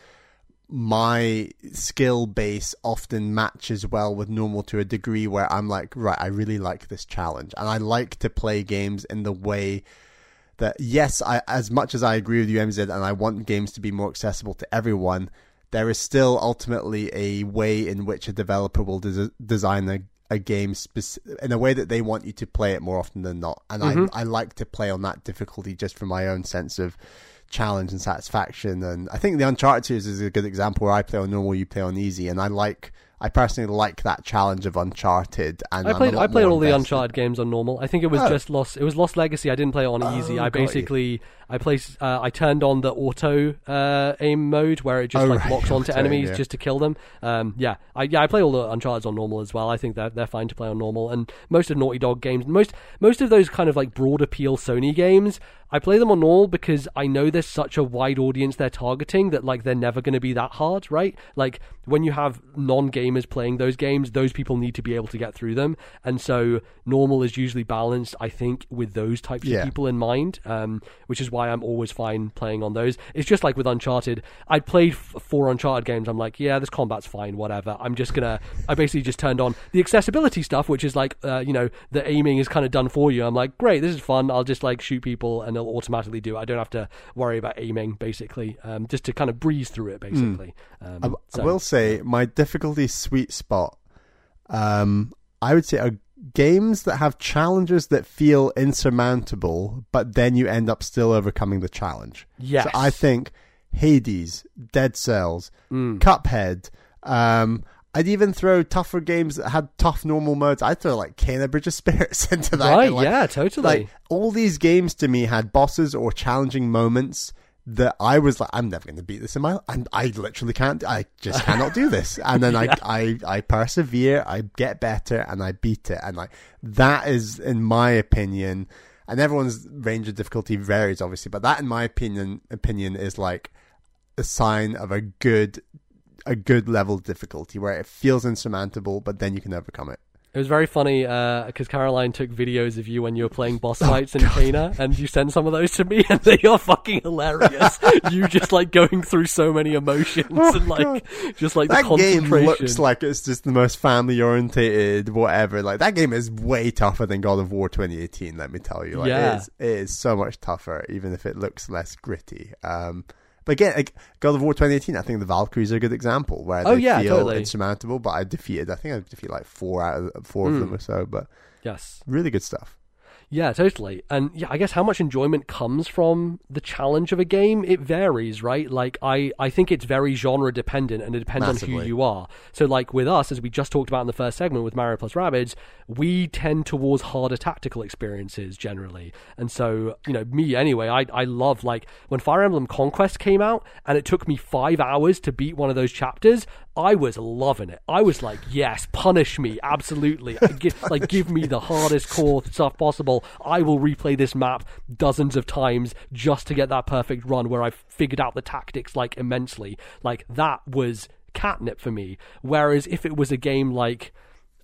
my skill base often matches well with normal to a degree where I'm like, right, I really like this challenge. And I like to play games in the way that, yes, I, as much as I agree with you, MZ, and I want games to be more accessible to everyone, there is still ultimately a way in which a developer will des- design a, a game spec- in a way that they want you to play it more often than not. And I, mm-hmm. I like to play on that difficulty just for my own sense of challenge and satisfaction. And I think the Uncharted series is a good example where I play on normal, you play on easy, and I like. I personally like that challenge of Uncharted, and I played I played all the. Uncharted games on normal. I think it was Oh. just Lost. It was Lost Legacy. I didn't play it on easy. Oh, I basically you. I placed uh, I turned on the auto uh, aim mode where it just Oh, like right, locks onto auto enemies yeah. just to kill them. Um, yeah, I yeah I play all the Uncharted on normal as well. I think they're they're fine to play on normal. And most of Naughty Dog games, most most of those kind of like broad appeal Sony games, I play them on normal because I know there's such a wide audience they're targeting that like they're never going to be that hard, right? Like when you have non gamers playing those games, those people need to be able to get through them, and so normal is usually balanced, I think, with those types Yeah. of people in mind, um, which is why I'm always fine playing on those. It's just like with Uncharted. I played f- four Uncharted games. I'm like, yeah, this combat's fine, whatever. I'm just gonna. I basically just turned on the accessibility stuff, which is like, uh, you know, the aiming is kind of done for you. I'm like, great, this is fun. I'll just like shoot people and they'll automatically do it. I don't have to worry about aiming, basically, um, just to kind of breeze through it, basically. Um, I, I will say my difficulty sweet spot. Um, I would say are games that have challenges that feel insurmountable, but then you end up still overcoming the challenge. Yes. So I think Hades, Dead Cells, Mm. Cuphead. Um, I'd even throw tougher games that had tough normal modes. I'd throw like Kena Bridge of Spirits into that. Right, Like, yeah, totally. like all these games to me had bosses or challenging moments that I was like, I'm never going to beat this in my life. And I literally can't. I just cannot do this. And then I, I, I persevere. I get better, and I beat it. And like that is, in my opinion, and everyone's range of difficulty varies, obviously, but that, in my opinion, opinion is like a sign of a good, a good level of difficulty where it feels insurmountable, but then you can overcome it. It was very funny because Caroline took videos of you when you were playing boss Oh, fights in Kena, and you sent some of those to me, and they are fucking hilarious. you just like going through so many emotions and like just like the Oh, that game looks like it's just the most family orientated whatever. Like that game is way tougher than god of war 2018 let me tell you. Like Yeah. it, is, it is so much tougher even if it looks less gritty. Um but again like god of war 2018 i think the valkyries are a good example where Oh, they yeah, feel totally. insurmountable but i defeated i think i defeated like four out of four Hmm. of them or so but yes, really good stuff Yeah, totally. And yeah, I guess how much enjoyment comes from the challenge of a game, it varies, right? Like I, I think it's very genre dependent and it depends Massively. on who you are. So like with us, as we just talked about in the first segment with Mario plus Rabbids, we tend towards harder tactical experiences generally. And so, you know, me anyway, I I love like when Fire Emblem Conquest came out and it took me five hours to beat one of those chapters, I was loving it. I was like, yes, punish me, absolutely. Like, give me the hardest core stuff possible. I will replay this map dozens of times just to get that perfect run where I've figured out the tactics like immensely. Like that was catnip for me. Whereas if it was a game like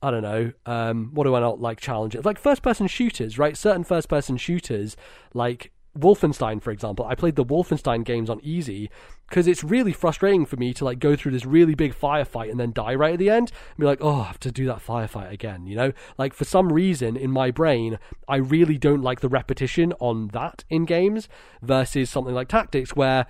I don't know, um, what do I not like Challenge challenges? Like first person shooters, right? Certain first person shooters, like Wolfenstein, for example. I played the Wolfenstein games on easy because it's really frustrating for me to like go through this really big firefight and then die right at the end and be like, oh, I have to do that firefight again, you know? Like for some reason in my brain, I really don't like the repetition on that in games versus something like Tactics where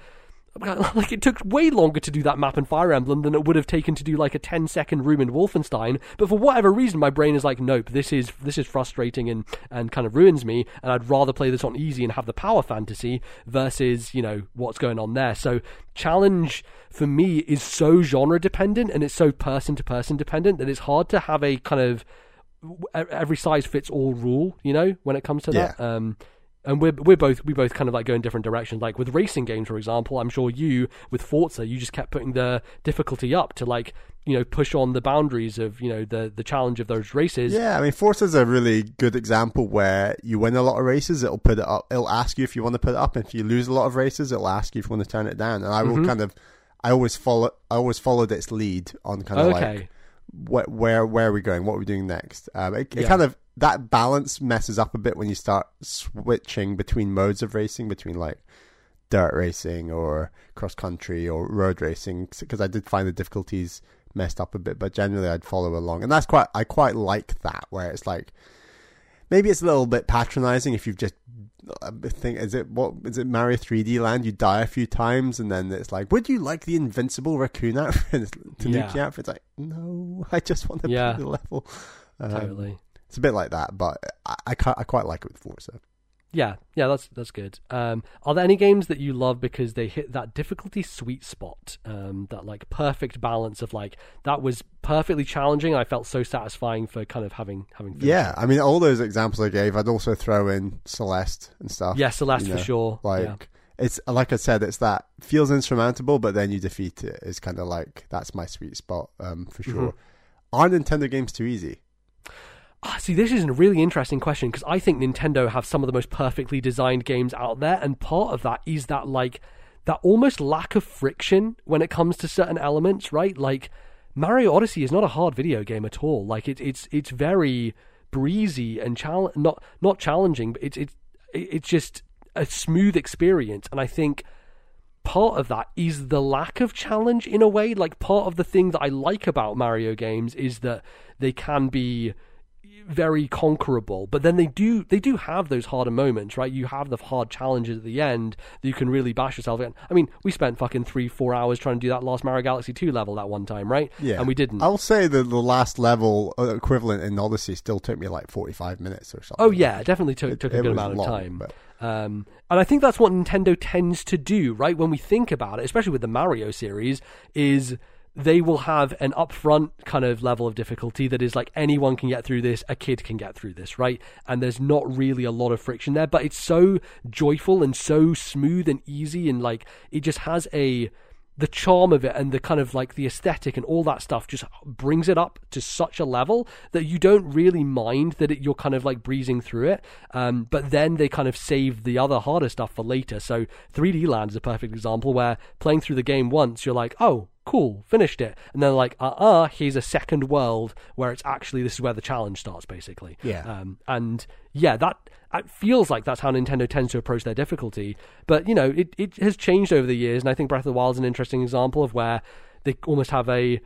like it took way longer to do that map in Fire Emblem than it would have taken to do like a 10 second room in Wolfenstein. But for whatever reason, my brain is like, nope, this is this is frustrating and and kind of ruins me. And I'd rather play this on easy and have the power fantasy versus you know what's going on there. So challenge for me is so genre dependent and it's so person to person dependent that it's hard to have a kind of every size fits all rule. You know when it comes to Yeah. that. Um, and we're we're both we both kind of like go in different directions. Like with racing games, for example, I'm sure you with Forza, you just kept putting the difficulty up to like you know push on the boundaries of you know the the challenge of those races. Yeah, I mean, Forza is a really good example where you win a lot of races, it'll put it up. It'll ask you if you want to put it up. If you lose a lot of races, it'll ask you if you want to turn it down. And I will Mhm. kind of, I always follow, I always followed its lead on kind of okay. like wh- where where are we going, what are we doing next. Um, it, it Yeah. kind of that balance messes up a bit when you start switching between modes of racing, between like dirt racing or cross country or road racing, because I did find the difficulties messed up a bit. But generally, I'd follow along, and that's quite I quite like that where it's like maybe it's a little bit patronizing if you've just I think is it what is it Mario 3D Land? You die a few times and then it's like, would you like the invincible raccoon outfit, Tanuki Yeah. outfit? It's like, no, I just want to Yeah. play the level. Um, Totally. It's a bit like that, but I I, I quite like it with Forza. Yeah, yeah, that's that's good. Um, are there any games that you love because they hit that difficulty sweet spot, um, that like perfect balance of like that was perfectly challenging. I felt so satisfying for kind of having having. finished Yeah. I mean, all those examples I gave, I'd also throw in Celeste and stuff. yeah, Celeste you for sure. Like yeah. it's like I said, it's that feels insurmountable, but then you defeat it. it. Is kind of like that's my sweet spot um, for Mm-hmm. sure. Are Nintendo games too easy? Ah, see, this is a really interesting question because I think Nintendo have some of the most perfectly designed games out there, and part of that is that like that almost lack of friction when it comes to certain elements, right? Like Mario Odyssey is not a hard video game at all. Like it, it's it's very breezy and chal- not not challenging, but it's it's it's just a smooth experience, and I think part of that is the lack of challenge in a way. Like part of the thing that I like about Mario games is that they can be very conquerable but then they do they do have those harder moments right? You have the hard challenges at the end that you can really bash yourself in i mean we spent fucking three four hours trying to do that last mario galaxy 2 level that one time right? Yeah, and we didn't. I'll say that the last level uh, equivalent in Odyssey still took me like forty-five minutes or something. oh yeah it definitely took, It- took a good amount of time. but- Um, and I think that's what Nintendo tends to do, right? When we think about it, especially with the Mario series, is they will have an upfront kind of level of difficulty that is like anyone can get through this, a kid can get through this, right? And there's not really a lot of friction there, but it's so joyful and so smooth and easy, and like it just has a the charm of it and the kind of like the aesthetic and all that stuff just brings it up to such a level that you don't really mind that it, you're kind of like breezing through it. Um, but then they kind of save the other harder stuff for later. So 3D Land is a perfect example where playing through the game once, you're like, oh, cool, finished it. And then like, uh uh, here's a second world where it's actually this is where the challenge starts, basically. Yeah. Um, and yeah, that it feels like that's how Nintendo tends to approach their difficulty. But you know, it it has changed over the years, and I think Breath of the Wild is an interesting example of where they almost have a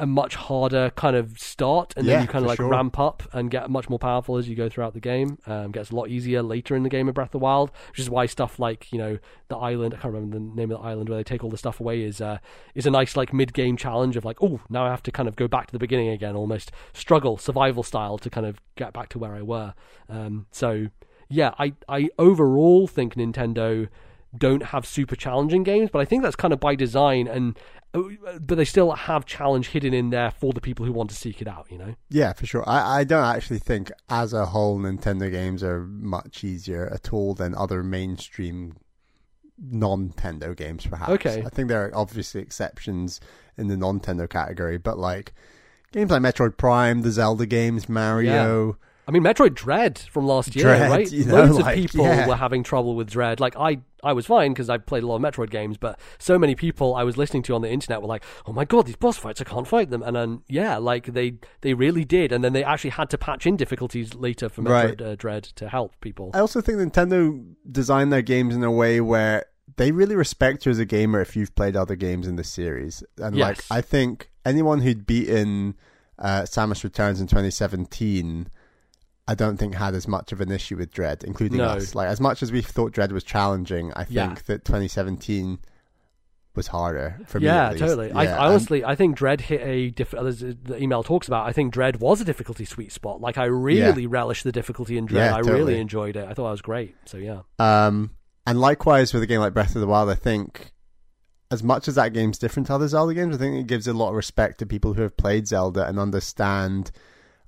a much harder kind of start, and Yeah, then you kind of like sure. ramp up and get much more powerful as you go throughout the game. Um, gets a lot easier later in the game of Breath of the Wild, which is why stuff like you know the island I can't remember the name of the island where they take all the stuff away is uh, is a nice like mid game challenge of like oh now I have to kind of go back to the beginning again, almost struggle survival style to kind of get back to where I were. Um, so yeah, I I overall think Nintendo don't have super challenging games, but I think that's kind of by design and uh, but they still have challenge hidden in there for the people who want to seek it out, you know. Yeah, for sure. I, I don't actually think, as a whole, Nintendo games are much easier at all than other mainstream non-Nintendo games. Perhaps. Okay. I think there are obviously exceptions in the non-Nintendo category, but like games like Metroid Prime, the Zelda games, Mario. I mean, Metroid Dread from last year, Dread, right? you know, Loads like, of people yeah. were having trouble with Dread. Like I, I was fine because I played a lot of Metroid games, but so many people I was listening to on the internet were like, "Oh my god, these boss fights! I can't fight them." And then yeah, like they they really did, and then they actually had to patch in difficulties later for Metroid Right. uh, Dread to help people. I also think Nintendo designed their games in a way where they really respect you as a gamer if you've played other games in the series. And like, I think anyone who'd beaten uh, Samus Returns in 2017, I don't think had as much of an issue with Dread, including No. us. Like, as much as we thought Dread was challenging, I think Yeah. that 2017 was harder for me. yeah, totally. I, Yeah, I and- honestly, I think Dread hit a diff- as the email talks about. I think Dread was a difficulty sweet spot. Like I really relished the difficulty in Dread. Yeah, I totally. really enjoyed it. I thought it was great. So yeah, Um, and likewise with a game like Breath of the Wild, I think as much as that game's different to other Zelda games, I think it gives a lot of respect to people who have played Zelda and understand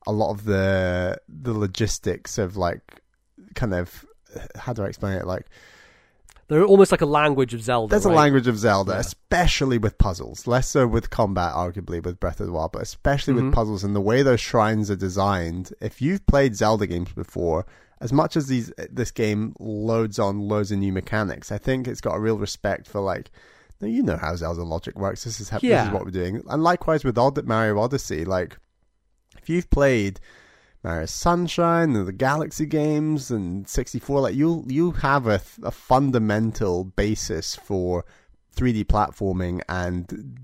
a lot of the the logistics of like kind of how do I explain it? Like they're almost like a language of Zelda. there's a language of Zelda, Yeah. especially with puzzles. Less so with combat, arguably, with Breath of the Wild, but especially Mhm. with puzzles and the way those shrines are designed. If you've played Zelda games before, as much as these this game loads on loads of new mechanics, I think it's got a real respect for like. No, you know how Zelda logic works. This is how, this is what we're doing. And likewise with Odd- Mario Odyssey, like if you've played Mario Sunshine and the Galaxy games and 64, like you you have a, a fundamental basis for 3D platforming and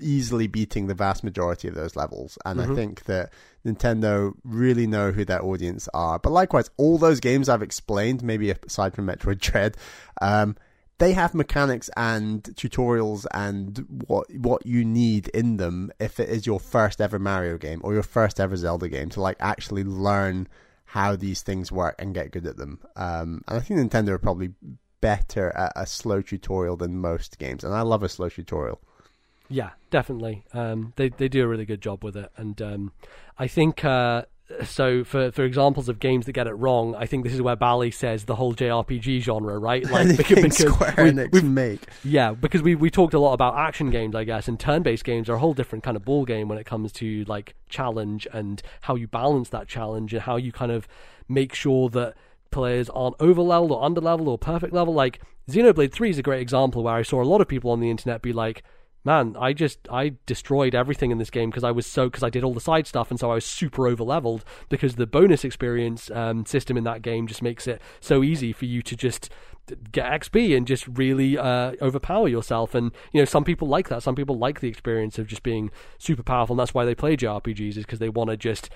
easily beating the vast majority of those levels. And I Mhm. think that Nintendo really know who their audience are. But likewise, all those games I've explained, maybe aside from Metroid Dread, um, they have mechanics and tutorials and what what you need in them if it is your first ever Mario game or your first ever Zelda game to like actually learn how these things work and get good at them. Um, and I think Nintendo are probably better at a slow tutorial than most games, and I love a slow tutorial. Yeah, definitely. Um, they they do a really good job with it, and um, I think uh, so. For for examples of games that get it wrong, I think this is where Bally says the whole JRPG genre, right? Anything Square we- Enix we- make. Yeah, because we we talked a lot about action games, I guess, and turn-based games are a whole different kind of ball game when it comes to like challenge and how you balance that challenge and how you kind of make sure that players aren't over leveled or under leveled or perfect level. Like Xenoblade Three is a great example where I saw a lot of people on the internet be like. Man, I just I destroyed everything in this game because I was so because I did all the side stuff and so I was super over leveled because the bonus experience um, system in that game just makes it so easy for you to just get XP and just really uh, overpower yourself. And you know, some people like that. Some people like the experience of just being super powerful, and that's why they play JRPGs is because they want to just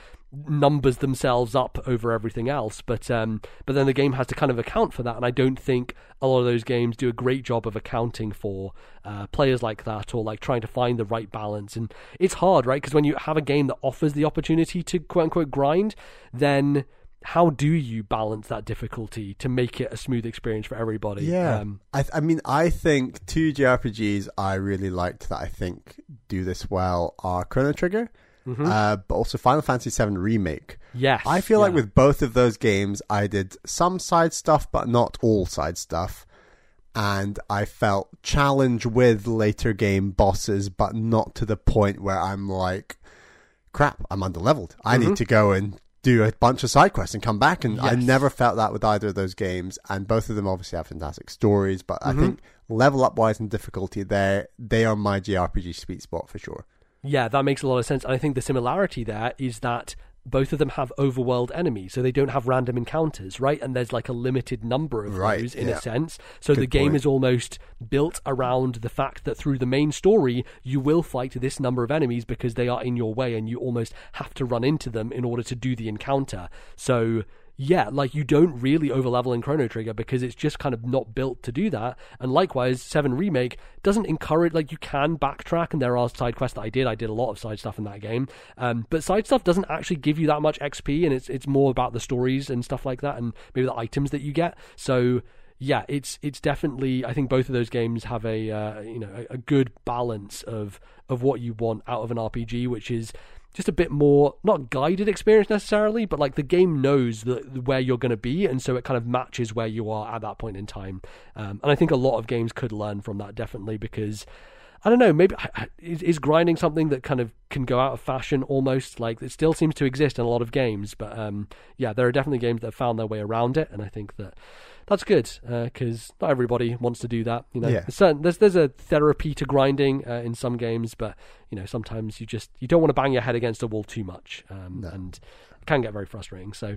numbers themselves up over everything else. But um, but then the game has to kind of account for that, and I don't think a lot of those games do a great job of accounting for uh, players like that or like trying to find the right balance. And it's hard, right? Because when you have a game that offers the opportunity to quote unquote grind, then how do you balance that difficulty to make it a smooth experience for everybody? Yeah. Um, I, I mean, I think two JRPGs I really liked that I think do this well are Chrono Trigger, mhm. uh, but also Final Fantasy VII Remake. yes. I feel like with both of those games, I did some side stuff, but not all side stuff. And I felt challenge with later game bosses, but not to the point where I'm like, crap, I'm underleveled. I need Mhm. to go and do a bunch of side quests and come back. And I never felt that with either of those games. And both of them obviously have fantastic stories, but Mhm. I think level up wise and difficulty, they they are my JRPG sweet spot for sure. Yeah, that makes a lot of sense. And I think the similarity there is that both of them have overworld enemies, so they don't have random encounters, right? And there's like a limited number of Right, those in yeah. a sense. So Good the game point. is almost built around the fact that through the main story, you will fight this number of enemies because they are in your way and you almost have to run into them in order to do the encounter. So yeah, like you don't really overlevel in Chrono Trigger because it's just kind of not built to do that. And likewise, Seven Remake doesn't encourage like you can backtrack, and there are side quests that I did. I did a lot of side stuff in that game, um, but side stuff doesn't actually give you that much XP, and it's it's more about the stories and stuff like that, and maybe the items that you get. So yeah, it's it's definitely. I think both of those games have a uh, you know a, a good balance of of what you want out of an RPG, which is just a bit more not guided experience necessarily, but like the game knows where you're going to be, and so it kind of matches where you are at that point in time. Um, and I think a lot of games could learn from that definitely because. I don't know. Maybe is, is grinding something that kind of can go out of fashion almost? Like it still seems to exist in a lot of games, but um, yeah, there are definitely games that have found their way around it, and I think that that's good because not everybody wants to do that. You know, Yeah. there's, certain, there's there's a therapy to grinding uh, in some games, but you know sometimes you just you don't want to bang your head against a wall too much, um, No. and it can get very frustrating. So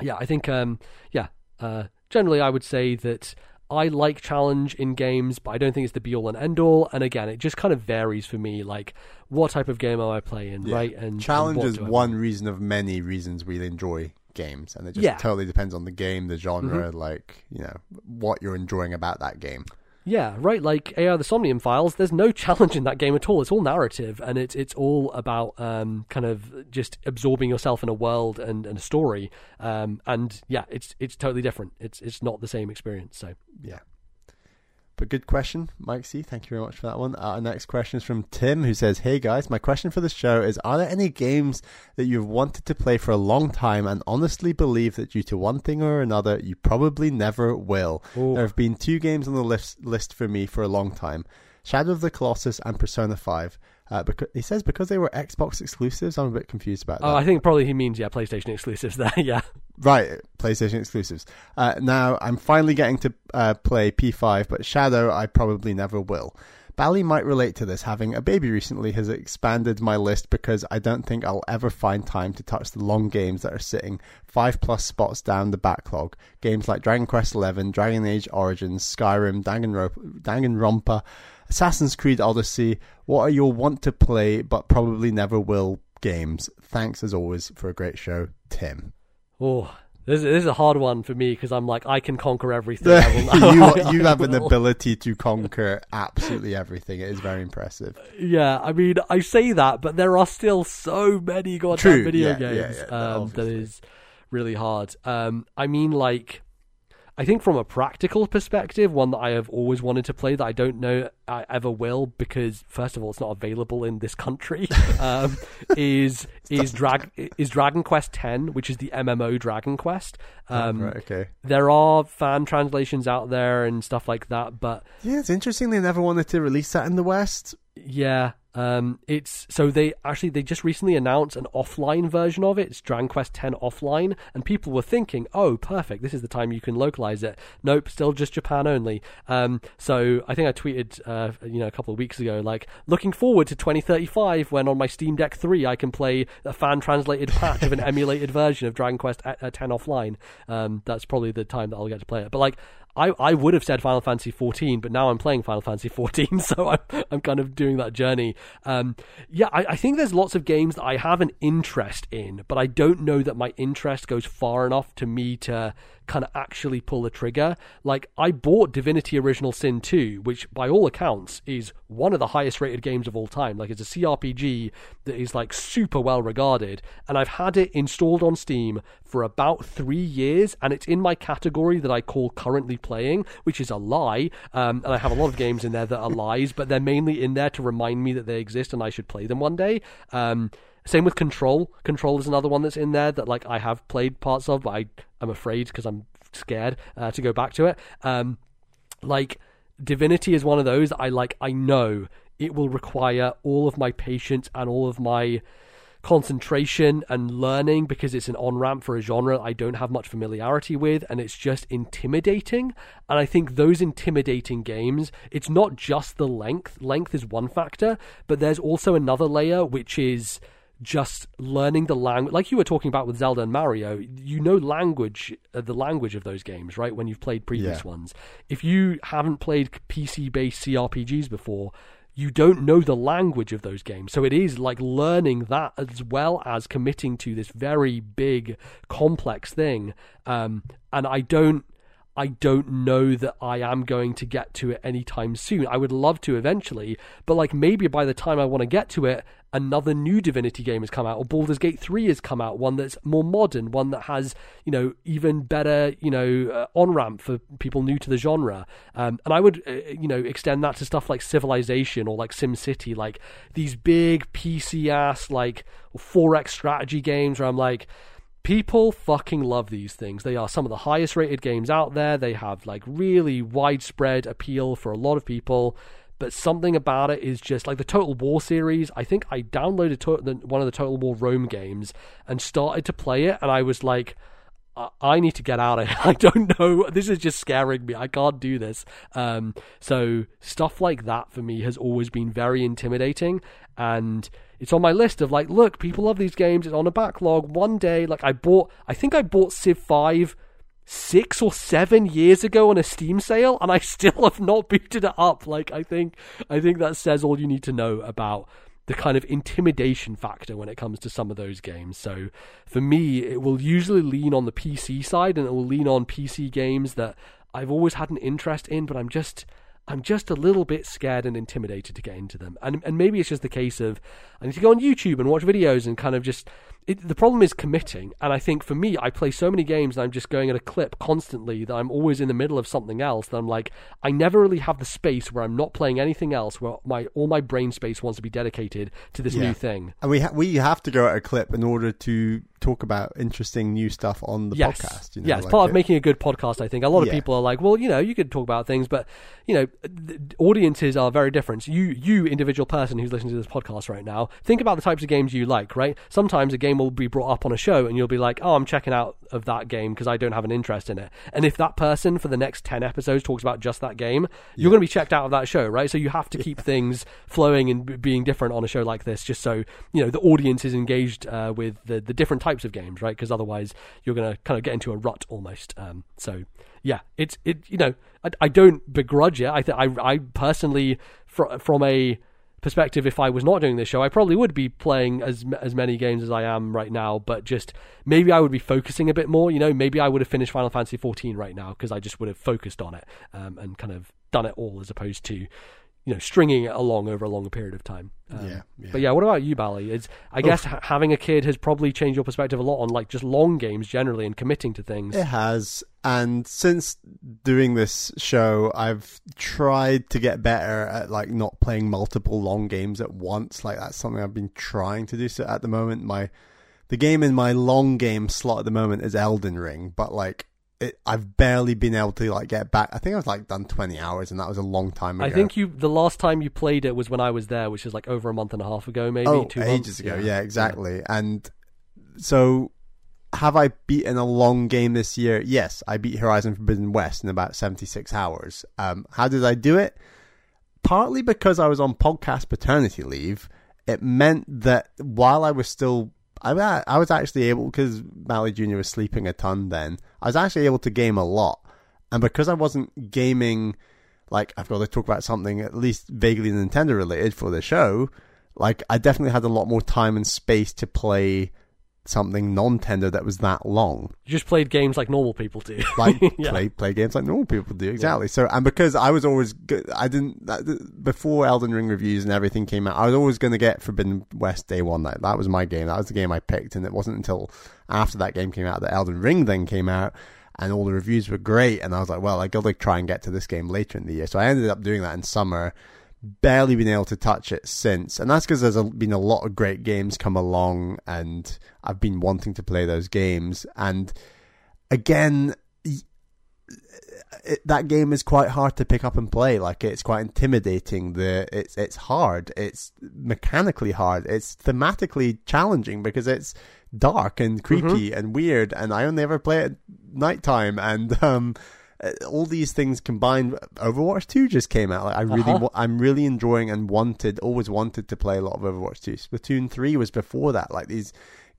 yeah, I think um, yeah, uh, generally I would say that. I like challenge in games, but I don't think it's the be all and end all. And again, it just kind of varies for me, like what type of game am I playing, Yeah. right? And Challenge and is one reason of many reasons we enjoy games, and it just Yeah. Mm-hmm. totally depends on the game, the genre, like you know what you're enjoying about that game. Yeah, right. Like AI the Somnium Files, there's no challenge in that game at all. It's all narrative, and it's it's all about um, kind of just absorbing yourself in a world and, and a story. Um, and yeah, it's it's totally different. It's it's not the same experience. So Yeah. But good question, Mike C. Thank you very much for that one. Uh, our next question is from Tim, who says, Hey guys, my question for the show is Are there any games that you've wanted to play for a long time and honestly believe that due to one thing or another, you probably never will? Ooh. There have been two games on the list, list for me for a long time Shadow of the Colossus and Persona 5. Uh, because he says because they were Xbox exclusives, I'm a bit confused about that. oh, I think probably he means yeah, PlayStation exclusives there. yeah, Right, PlayStation exclusives. Uh, now I'm finally getting to uh, play P5, but Shadow I probably never will. Bally might relate to this. Having a baby recently has expanded my list because I don't think I'll ever find time to touch the long games that are sitting five plus spots down the backlog. Games like Dragon Quest XI, Dragon Age Origins, Skyrim, Danganronpa, Danganronpa Assassin's Creed Odyssey. What are your want to play but probably never will games? Thanks as always for a great show, Tim. oh, this, this is a hard one for me because I'm like I can conquer everything. You you have an ability to conquer absolutely everything. It is very impressive. Yeah, I mean, I say that, but there are still so many goddamn True, video yeah, yeah, games yeah, um, that is really hard. Um, I mean, like, I think from a practical perspective, one that I have always wanted to play that I don't know I ever will because first of all, it's not available in this country. um, is is drag is Dragon Quest X, which is the MMO Dragon Quest. Um, right, okay. There are fan translations out there and stuff like that, but Yeah, it's interesting they never wanted to release that in the West. yeah, um, it's so they actually they just recently announced an offline version of it. It's Dragon Quest X offline, and people were thinking, "Oh, perfect! This is the time you can localize it." Nope, still just Japan only. Um, so I think I tweeted, uh, you know, a couple of weeks ago, like looking forward to 2035 when on my Steam Deck 3 I can play a fan translated patch of an emulated version of Dragon Quest X offline. Um, that's probably the time that I'll get to play it. But like. I, I would have said Final Fantasy 14, but now I'm playing Final Fantasy 14, so I'm, I'm kind of doing that journey. Um, yeah, I, I think there's lots of games that I have an interest in, but I don't know that my interest goes far enough to me to kind of actually pull the trigger. Like, I bought Divinity Original Sin 2, which by all accounts is one of the highest rated games of all time. Like, it's a CRPG that is like super well regarded, and I've had it installed on Steam for about three years, and it's in my category that I call currently playing, which is a lie. Um, and I have a lot of games in there that are lies, but they're mainly in there to remind me that they exist and I should play them one day. Um, same with Control. Control is another one that's in there that like I have played parts of, but I am afraid because I'm scared uh, to go back to it. Um, like Divinity is one of those I like. I know it will require all of my patience and all of my concentration and learning because it's an on ramp for a genre I don't have much familiarity with, and it's just intimidating. And I think those intimidating games, it's not just the length. Length is one factor, but there's also another layer which is just learning the language like you were talking about with Zelda and Mario you know language uh, the language of those games right when you've played previous Yeah. ones. If you haven't played PC based CRPGs before you don't know the language of those games. So it is like learning that as well as committing to this very big complex thing. Um, and I don't I don't know that I am going to get to it anytime soon. I would love to eventually, but like maybe by the time I want to get to it, another new Divinity game has come out, or Baldur's Gate 3 has come out, one that's more modern, one that has, you know, even better, you know, uh, on ramp for people new to the genre. Um, and I would, uh, you know, extend that to stuff like Civilization or like SimCity, like these big PC ass, like 4X strategy games where I'm like, people fucking love these things. They are some of the highest rated games out there. They have like really widespread appeal for a lot of people. But something about it is just like the Total War series. I think I downloaded to- the, one of the Total War Rome games and started to play it, and I was like, I- need to get out of here. I don't know. This is just scaring me. I can't do this. Um, so stuff like that for me has always been very intimidating, and it's on my list of like, look, people love these games. It's on a backlog. One day, like I bought, I think I bought Civ Five six or seven years ago on a Steam sale, and I still have not booted it up. Like I think, I think that says all you need to know about the kind of intimidation factor when it comes to some of those games. So for me, it will usually lean on the PC side, and it will lean on PC games that I've always had an interest in, but I'm just. I'm just a little bit scared and intimidated to get into them. And and maybe it's just the case of I need to go on YouTube and watch videos and kind of just it, the problem is committing. And I think for me, I play so many games and I'm just going at a clip constantly that I'm always in the middle of something else. That I'm like, I never really have the space where I'm not playing anything else, where my all my brain space wants to be dedicated to this Yeah. new thing. And we ha- we have to go at a clip in order to talk about interesting new stuff on the yes. podcast. You know, yeah, it's like part of making a good podcast. I think a lot of Yeah. people are like, well, you know, you could talk about things, but you know, audiences are very different. So you, you individual person who's listening to this podcast right now, think about the types of games you like. Right? Sometimes a game will be brought up on a show, and you'll be like, oh, I'm checking out of that game because I don't have an interest in it. And if that person for the next ten episodes talks about just that game, you're going to be checked out of that show, right? So you have to keep things flowing and b- being different on a show like this, just so you know the audience is engaged uh, with the the different types of games, right? Because otherwise you're going to kind of get into a rut almost. Um, so yeah, it's it. You know, I, I don't begrudge it. I th- I I personally fr- from a perspective if I was not doing this show I probably would be playing as as many games as I am right now but just maybe I would be focusing a bit more you know? Maybe I would have finished Final Fantasy 14 right now because I just would have focused on it um, and kind of done it all as opposed to you know stringing it along over a longer period of time um, Yeah, yeah. but yeah what about you Bally it's I guess ha- having a kid has probably changed your perspective a lot on like just long games generally and committing to things It has. And since doing this show, I've tried to get better at like not playing multiple long games at once. Like that's something I've been trying to do. So at the moment, my the game in my long game slot at the moment is Elden Ring, but like it, I've barely been able to like get back. I think I was like done twenty hours, and that was a long time ago. I think you the last time you played it was when I was there, which is like over a month and a half ago, maybe oh, two ages months. ago. Yeah, exactly. And so, have I beaten a long game this year? Yes, I beat Horizon Forbidden West in about seventy six hours. Um, how did I do it? Partly because I was on podcast paternity leave. It meant that while I was still, I, I was actually able because Mally Junior was sleeping a ton. Then I was actually able to game a lot, and because I wasn't gaming like I've got to talk about something at least vaguely Nintendo related for the show, like I definitely had a lot more time and space to play something non-Nintendo that was that long. You just played games like normal people do. Like Yeah. play play games like normal people do. Exactly. So and because I was always go- I didn't that- before Elden Ring reviews and everything came out, I was always going to get Forbidden West day one. That that was my game. That was the game I picked, and it wasn't until after that game came out that Elden Ring then came out. And all the reviews were great, and I was like, "Well, I got to try and get to this game later in the year." So I ended up doing that in summer, barely been able to touch it since, and that's because there's a, been a lot of great games come along, and I've been wanting to play those games. And again, it, that game is quite hard to pick up and play. Like it's quite intimidating. The it's it's hard. It's mechanically hard. It's thematically challenging because it's dark and creepy and weird. And I only ever play it at nighttime. And um, all these things combined. Overwatch Two just came out. Like I really, uh-huh. I'm really enjoying and wanted, always wanted to play a lot of Overwatch Two. Splatoon Three was before that. Like these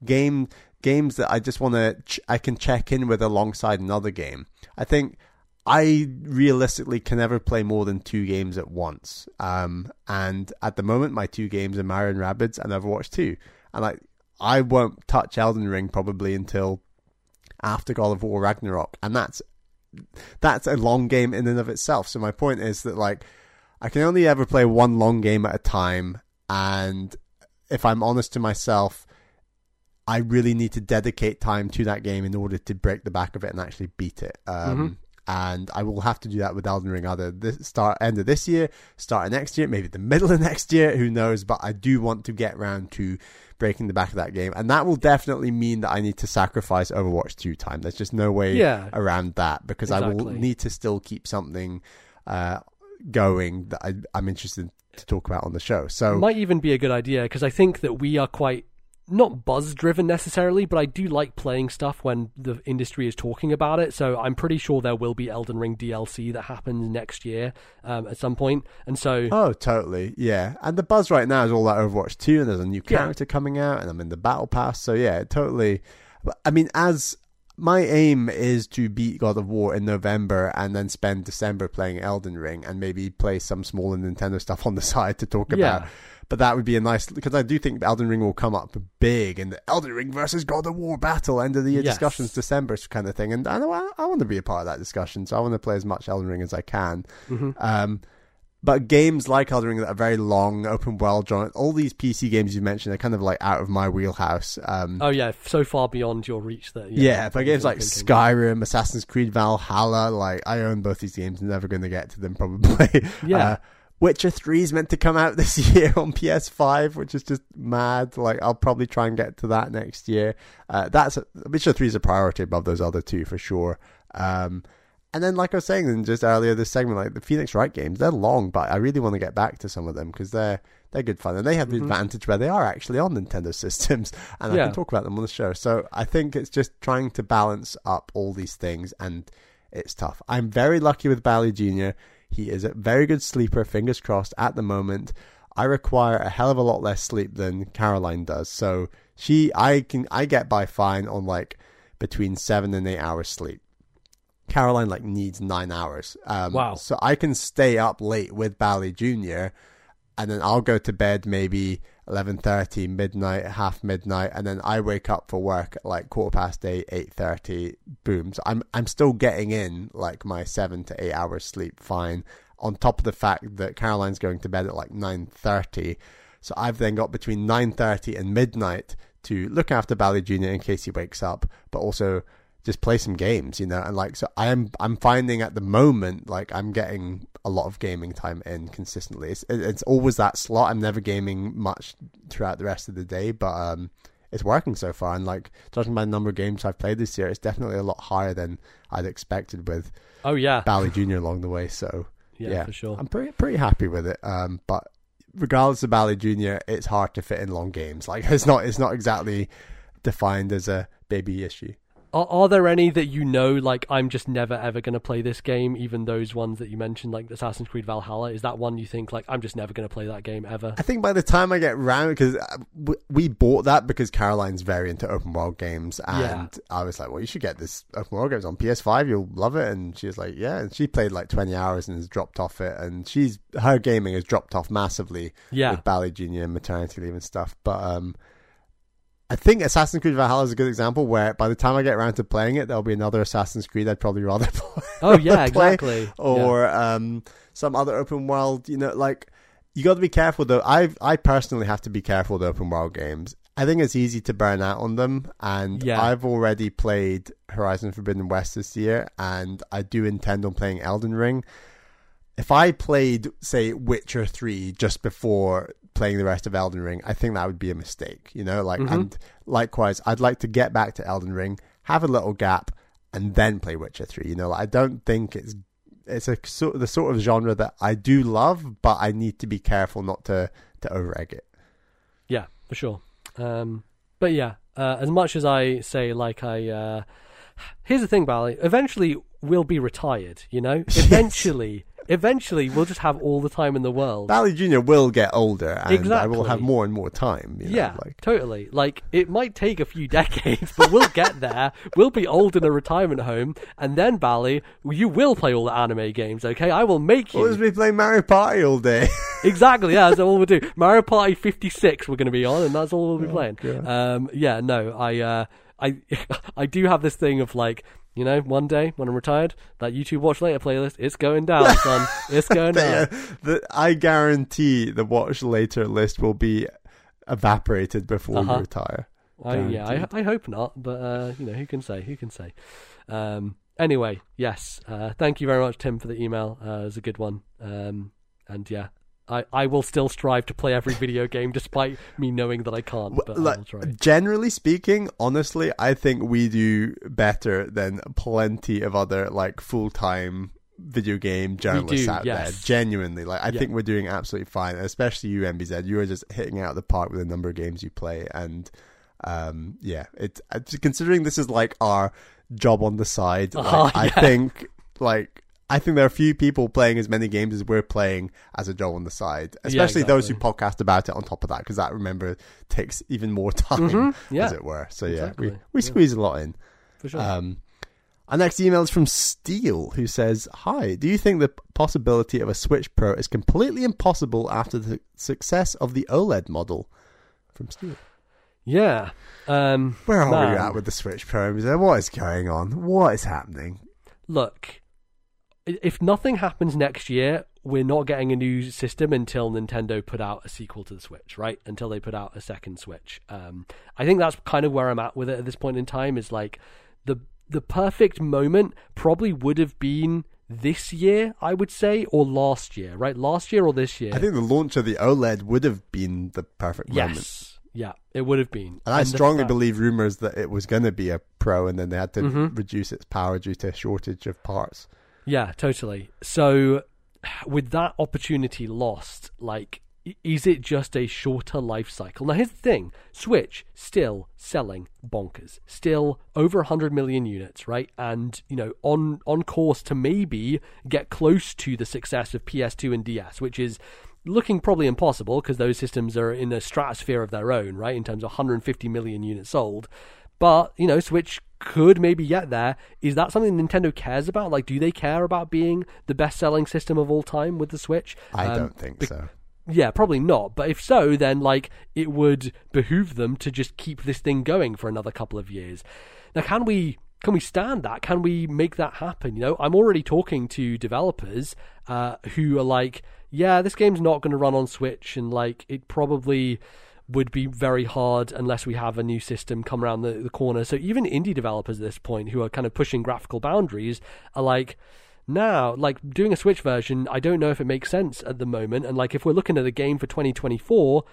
game games that I just want to, ch- I can check in with alongside another game. I think I realistically can never play more than two games at once. Um, and at the moment, my two games are Mario and Rabbids and Overwatch 2. And like, I won't touch Elden Ring probably until after God of War Ragnarok. And that's, that's a long game in and of itself. So my point is that like, I can only ever play one long game at a time. And if I'm honest to myself, I really need to dedicate time to that game in order to break the back of it and actually beat it. Um, And I will have to do that with Elden Ring either this start end of this year, start of next year, maybe the middle of next year, who knows? But I do want to get round to breaking the back of that game, and that will definitely mean that I need to sacrifice Overwatch two time. There's just no way Yeah. around that because I will need to still keep something uh, going that I, I'm interested to talk about on the show. So might even be a good idea because I think that we are quite not buzz driven necessarily, but I do like playing stuff when the industry is talking about it. So I'm pretty sure there will be Elden Ring DLC that happens next year um, at some point. And so Oh, totally. Yeah. And the buzz right now is all that Overwatch 2 and there's a new Yeah. character coming out and I'm in the battle pass. So yeah, totally. But, I mean, as my aim is to beat God of War in November and then spend December playing Elden Ring and maybe play some smaller Nintendo stuff on the side to talk about. Yeah. But that would be a nice because I do think Elden Ring will come up big in the Elden Ring versus God of War battle end of the year Yes. discussions December kind of thing, and I know I, I want to be a part of that discussion, so I want to play as much Elden Ring as I can. Mm-hmm. Um, but games like Elden Ring that are very long, open world, John, all these PC games you mentioned are kind of like out of my wheelhouse. Um, oh yeah, so far beyond your reach that yeah, but I'm games like thinking. Skyrim, Assassin's Creed Valhalla, like I own both these games, never going to get to them probably. Yeah. Uh, Witcher 3 is meant to come out this year on PS5, which is just mad. Like, I'll probably try and get to that next year. Uh, that's Witcher 3 is a priority above those other two for sure. Um, and then, like I was saying just earlier this segment, like the Phoenix Wright games, they're long, but I really want to get back to some of them because they're they're good fun and they have the advantage where they are actually on Nintendo systems, and I can talk about them on the show. So I think it's just trying to balance up all these things, and it's tough. I'm very lucky with Bally Jr. He is a very good sleeper, fingers crossed, at the moment. I require a hell of a lot less sleep than Caroline does. So she I can I get by fine on like between seven and eight hours sleep. Caroline like needs nine hours. Um, Wow. So I can stay up late with Bally Jr. and then I'll go to bed maybe eleven thirty, midnight, half midnight, and then I wake up for work at like quarter past eight, eight thirty. Boom. So I'm I'm still getting in like my seven to eight hours sleep fine. On top of the fact that Caroline's going to bed at like nine thirty, so I've then got between nine thirty and midnight to look after Bally Jr. in case he wakes up, but also just play some games, you know, and like so I am I'm finding at the moment like I'm getting a lot of gaming time in consistently. It's it's always that slot. I'm never gaming much throughout the rest of the day, but um it's working so far and like judging by the number of games I've played this year, it's definitely a lot higher than I'd expected with Oh yeah, Bally Jr. along the way. So yeah, yeah, for sure. I'm pretty pretty happy with it. Um but regardless of Bally Jr., it's hard to fit in long games. Like it's not it's not exactly defined as a baby issue. Are, are there any that you know, like, I'm just never ever going to play this game, even those ones that you mentioned, like Assassin's Creed Valhalla? Is that one you think, like, I'm just never going to play that game ever? I think by the time I get round, because we bought that because Caroline's very into open world games, and Yeah. I was like, "Well, you should get this open world games on PS5. You'll love it." And she was like, "Yeah." And she played like twenty hours and has dropped off it, and she's her gaming has dropped off massively Yeah. with Bally Junior and maternity leave and stuff. But um, I think Assassin's Creed Valhalla is a good example where by the time I get around to playing it, there'll be another Assassin's Creed I'd probably rather play. Oh, yeah, play, exactly. Yeah. Or um, some other open world. You know, like you got to be careful though. I I personally have to be careful with open world games. I think it's easy to burn out on them, and Yeah. I've already played Horizon Forbidden West this year, and I do intend on playing Elden Ring. If I played, say, Witcher Three just before playing the rest of Elden Ring, I think that would be a mistake. You know, like, Mhm. and likewise, I'd like to get back to Elden Ring, have a little gap, and then play Witcher Three. You know, like, I don't think it's it's a sort the sort of genre that I do love, but I need to be careful not to to over egg it. Yeah, for sure. Um, but yeah, uh, as much as I say, like I, uh, here's the thing, Bally. Eventually, we'll be retired. You know, eventually, eventually, we'll just have all the time in the world. Bally Junior will get older, and I will have more and more time. You know, yeah, like totally. Like it might take a few decades, but we'll get there. we'll be old in a retirement home, and then Bally, you will play all the anime games. Okay, I will make you. we'll just be playing Mario Party all day. exactly. Yeah, that's all we'll do. Mario Party 56 we're going to be on, and that's all Oh, we'll be playing. Um, yeah, no, I, uh, I, I do have this thing of like, you know, one day when I'm retired, that YouTube Watch Later playlist, it's going down, son. It's going down. the, I guarantee the watch later list will be evaporated before Uh-huh. you retire. I, yeah, I, I hope not, but uh, you know, who can say? Who can say? Um, anyway, yes, uh, thank you very much, Tim, for the email. Uh, it was a good one. Um, and yeah, I, I will still strive to play every video game, despite me knowing that I can't. But I will try. generally speaking, honestly, I think we do better than plenty of other like full time video game journalists do, out yes. there. Genuinely, like I Yeah. think we're doing absolutely fine, especially you, MBZ. You are just hitting out the park with the number of games you play, and um, yeah, it uh, considering this is like our job on the side. like, Oh, I think like. I think there are a few people playing as many games as we're playing as a job on the side, especially those who podcast about it on top of that, because that remember takes even more time, Mhm, yeah. as it were. So yeah, we Exactly, we yeah. squeeze a lot in. For sure. Um, our next email is from Steele, who says, "Hi, do you think the possibility of a Switch Pro is completely impossible after the success of the OLED model?" From Steele, yeah. Um, where are we at with the Switch Pro? What is going on? What is happening? look, if nothing happens next year, we're not getting a new system until Nintendo put out a sequel to the Switch, right? Until they put out a second Switch. Um, I think that's kind of where I'm at with it at this point in time. Is like the the perfect moment probably would have been this year, I would say, or last year, right? Last year or this year? I think the launch of the OLED would have been the perfect moment. yes. Yeah, it would have been. And I strongly fact- believe rumors that it was going to be a Pro, and then they had to Mhm. reduce its power due to a shortage of parts. Yeah, totally. So, with that opportunity lost, like, is it just a shorter life cycle? Now, here's the thing Switch still selling bonkers, still over 100 million units, right? And, you know, on, on course to maybe get close to the success of PS2 and DS, which is looking probably impossible because those systems are in a stratosphere of their own, right? In terms of 150 million units sold. But, you know, Switch could maybe get there. Is that something Nintendo cares about? Like, do they care about being the best selling system of all time with the Switch? I Um, don't think be- so. Yeah, probably not. But if so, then, like, it would behoove them to just keep this thing going for another couple of years. Now, can we. Can we stand that? Can we make that happen? You know, I'm already talking to developers uh, who are like, yeah, this game's not going to run on Switch, and like, it probably would be very hard unless we have a new system come around the, the corner. So even indie developers at this point who are kind of pushing graphical boundaries are like, now, like doing a Switch version, I don't know if it makes sense at the moment. And like if we're looking at a game for 2024,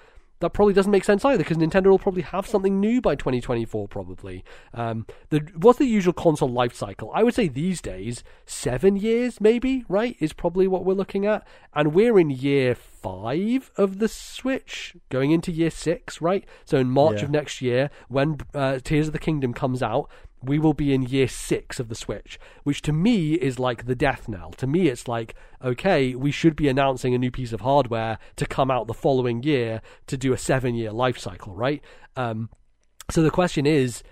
that probably doesn't make sense either because Nintendo will probably have something new by 2024. Probably. Um, the what's the usual console life cycle? I would say these days seven years, maybe. Right, is probably what we're looking at, and we're in year five of the Switch, going into year six. Right, so in March Yeah. of next year, when uh, Tears of the Kingdom comes out, we will be in year six of the Switch, which to me is like the death knell. To me, it's like, okay, we should be announcing a new piece of hardware to come out the following year to do a seven year life cycle, right? Um, so the question is,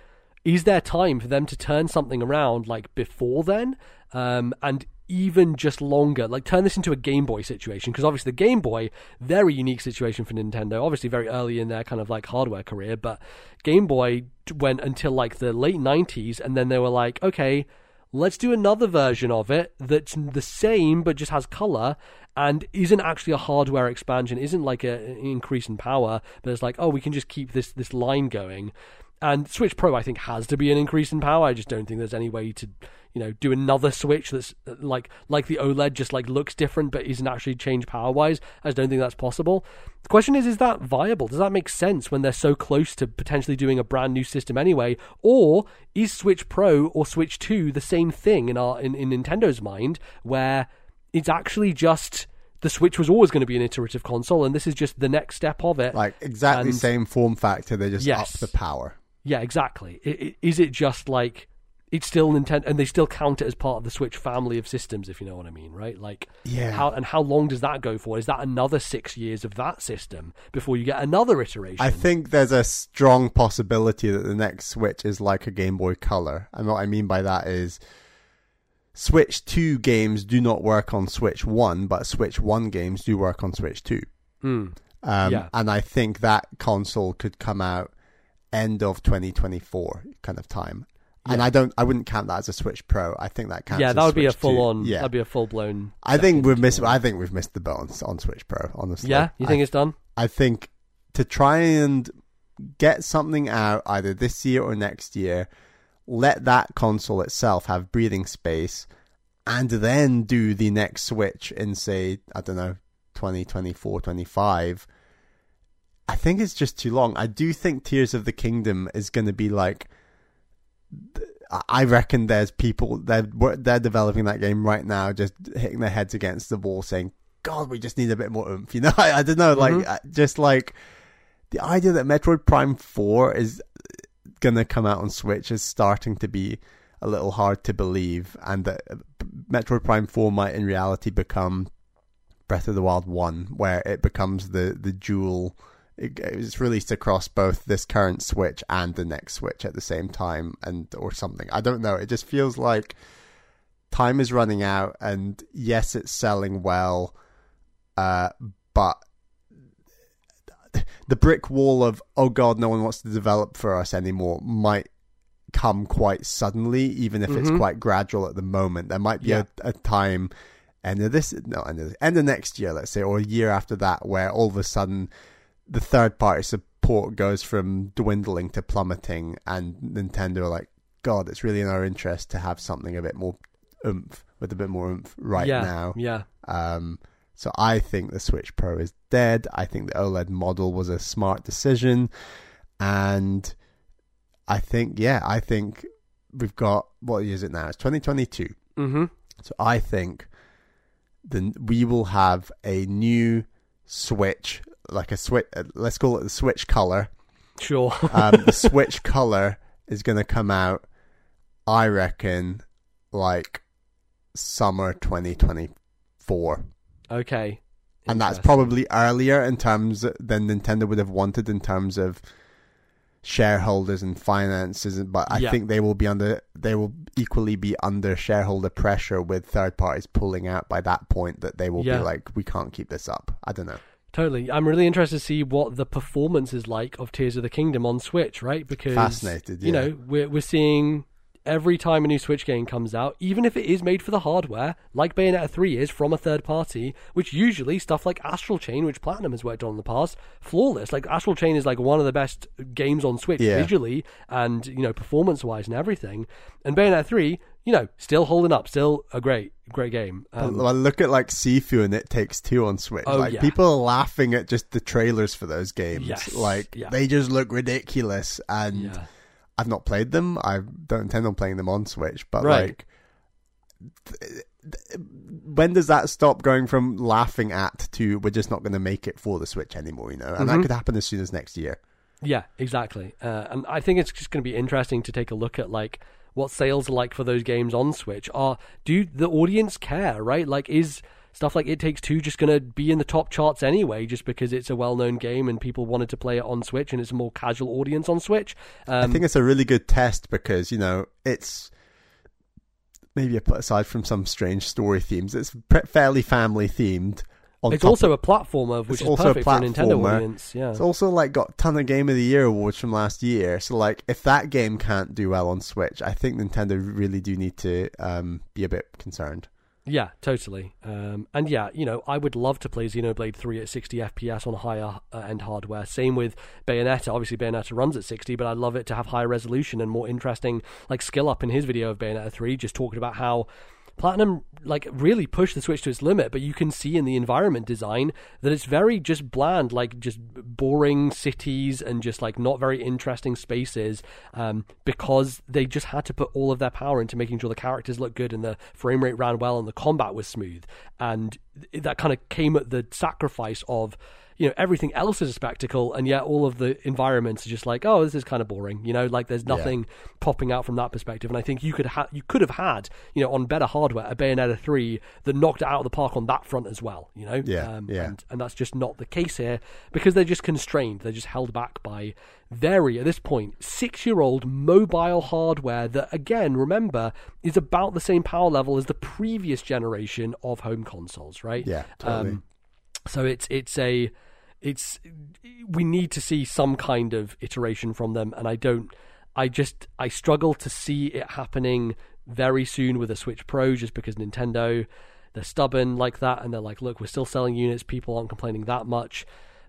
is there time for them to turn something around like before then? Um, and even just longer, like turn this into a Game Boy situation, because obviously the Game Boy, very unique situation for Nintendo, obviously very early in their kind of like hardware career, but Game Boy went until like the late 90s, and then they were like, okay, let's do another version of it that's the same but just has color and isn't actually a hardware expansion, isn't like a, an increase in power, but it's like, oh, we can just keep this this line going. And Switch Pro, I think, has to be an increase in power. I just don't think there's any way to, you know, do another Switch that's like like the OLED, just like looks different but isn't actually changed power wise. I just don't think that's possible. The question is, is that viable? Does that make sense when they're so close to potentially doing a brand new system anyway? Or is Switch Pro or Switch Two the same thing in our in, in Nintendo's mind, where it's actually just the Switch was always going to be an iterative console, and this is just the next step of it. Like exactly And- same form factor, they just Yes. up the power. Yeah, exactly. Is it just like it's still Nintendo, and they still count it as part of the Switch family of systems, if you know what I mean, right? Like, Yeah. How and how long does that go for? Is that another six years of that system before you get another iteration? I think there's a strong possibility that the next Switch is like a Game Boy Color. And what I mean by that is Switch 2 games do not work on Switch 1, but Switch 1 games do work on Switch 2. Hmm. Um, Yeah. And I think that console could come out end of 2024 kind of time. And I don't, I wouldn't count that as a Switch Pro. I think that counts. yeah, that would be a Switch 2. full on. Yeah, that'd be a full blown. I think we've missed. I think we've missed the boat on, on Switch Pro. Honestly, Yeah, you think I it's done? I think to try and get something out either this year or next year, let that console itself have breathing space, and then do the next Switch in, say, I don't know, 2024, 25. I think it's just too long. I do think Tears of the Kingdom is going to be like. I reckon there's people they're they're developing that game right now, just hitting their heads against the wall, saying, "God, we just need a bit more oomph." You know, I, I don't know, like Mhm. uh, just like the idea that Metroid Prime Four is gonna come out on Switch is starting to be a little hard to believe, and that uh, Metroid Prime Four might in reality become Breath of the Wild One, where it becomes the the dual. It- It's released across both this current Switch and the next Switch at the same time, and or something. I don't know. It just feels like time is running out, and yes, it's selling well, uh, but the brick wall of oh god, no one wants to develop for us anymore might come quite suddenly, even if it's Mhm. quite gradual at the moment. There might be Yeah. a, a time end of this no end of, end of next year, let's say, or a year after that, where all of a sudden the third party support goes from dwindling to plummeting, and Nintendo are like, God, it's really in our interest to have something a bit more oomph with a bit more oomph right yeah, now. Yeah, Um, so I think the Switch Pro is dead. I think the OLED model was a smart decision, and I think yeah, I think we've got what is it now? It's 2022. mm-hmm. So I think then we will have a new Switch, like a Switch. uh, Let's call it the Switch color. sure. Um, the Switch color is going to come out, I reckon, like summer 2024 okay, and that's probably earlier in terms than Nintendo would have wanted in terms of shareholders and finances but I Yeah. think they will be under they will equally be under shareholder pressure with third parties pulling out by that point that they will Yeah. be like we can't keep this up I don't know Totally. I'm really interested to see what the performance is like of Tears of the Kingdom on Switch, right? Because Fascinated, You know, we're we're seeing every time a new Switch game comes out, even if it is made for the hardware, like Bayonetta 3 is from a third party, which usually stuff like Astral Chain, which Platinum has worked on in the past, flawless. Like Astral Chain is like one of the best games on Switch Yeah. visually and, you know, performance wise and everything. And Bayonetta 3, you know, still holding up, still a great great game. Um, well, look at like Sifu and It Takes Two on Switch. Oh, like yeah. people are laughing at just the trailers for those games. Yes, Like yeah. they just look ridiculous, and yeah. I've not played them. I don't intend on playing them on Switch. But Right. like, th- th- when does that stop going from laughing at to we're just not going to make it for the Switch anymore? You know, and that Mhm. could happen as soon as next year. Yeah, exactly. Uh, and I think it's just going to be interesting to take a look at like what sales are like for those games on Switch. Are do the audience care? Right? Like, is stuff like It Takes Two just going to be in the top charts anyway, just because it's a well-known game and people wanted to play it on Switch and it's a more casual audience on Switch? Um, I think it's a really good test because you know it's maybe aside from some strange story themes, it's fairly family themed. It's also a platformer, which is also a perfect for a Nintendo audience. Yeah. It's also like got ton of Game of the Year awards from last year. So like, if that game can't do well on Switch, I think Nintendo really do need to um, be a bit concerned. Yeah, totally. Um, and yeah, you know, I would love to play Xenoblade 3 at 60 FPS on higher uh, end hardware. Same with Bayonetta. Obviously, Bayonetta runs at 60, but I'd love it to have higher resolution and more interesting, like, Skill Up in his video of Bayonetta 3, just talking about how Platinum like really pushed the Switch to its limit, but you can see in the environment design that it's very just bland, like just boring cities and just like not very interesting spaces, um, because they just had to put all of their power into making sure the characters look good and the frame rate ran well and the combat was smooth. And that kind of came at the sacrifice of you know everything else is a spectacle and yet all of the environments are just like oh this is kind of boring you know? Like there's nothing popping out from that perspective. And i think you could ha- you could have had you know on better hardware a bayonetta 3 that knocked it out of the park on that front as well you know? Um, Yeah, yeah. and and that's just not the case here because they're just constrained. They're just held back by very at this point six year old mobile hardware that again remember is about the same power level as the previous generation of home consoles right? Yeah, totally. um, so it's it's a it's we need to see some kind of iteration from them, and I don't. I just I struggle to see it happening very soon with a Switch Pro, just because Nintendo they're stubborn like that, and they're like, look, we're still selling units. People aren't complaining that much,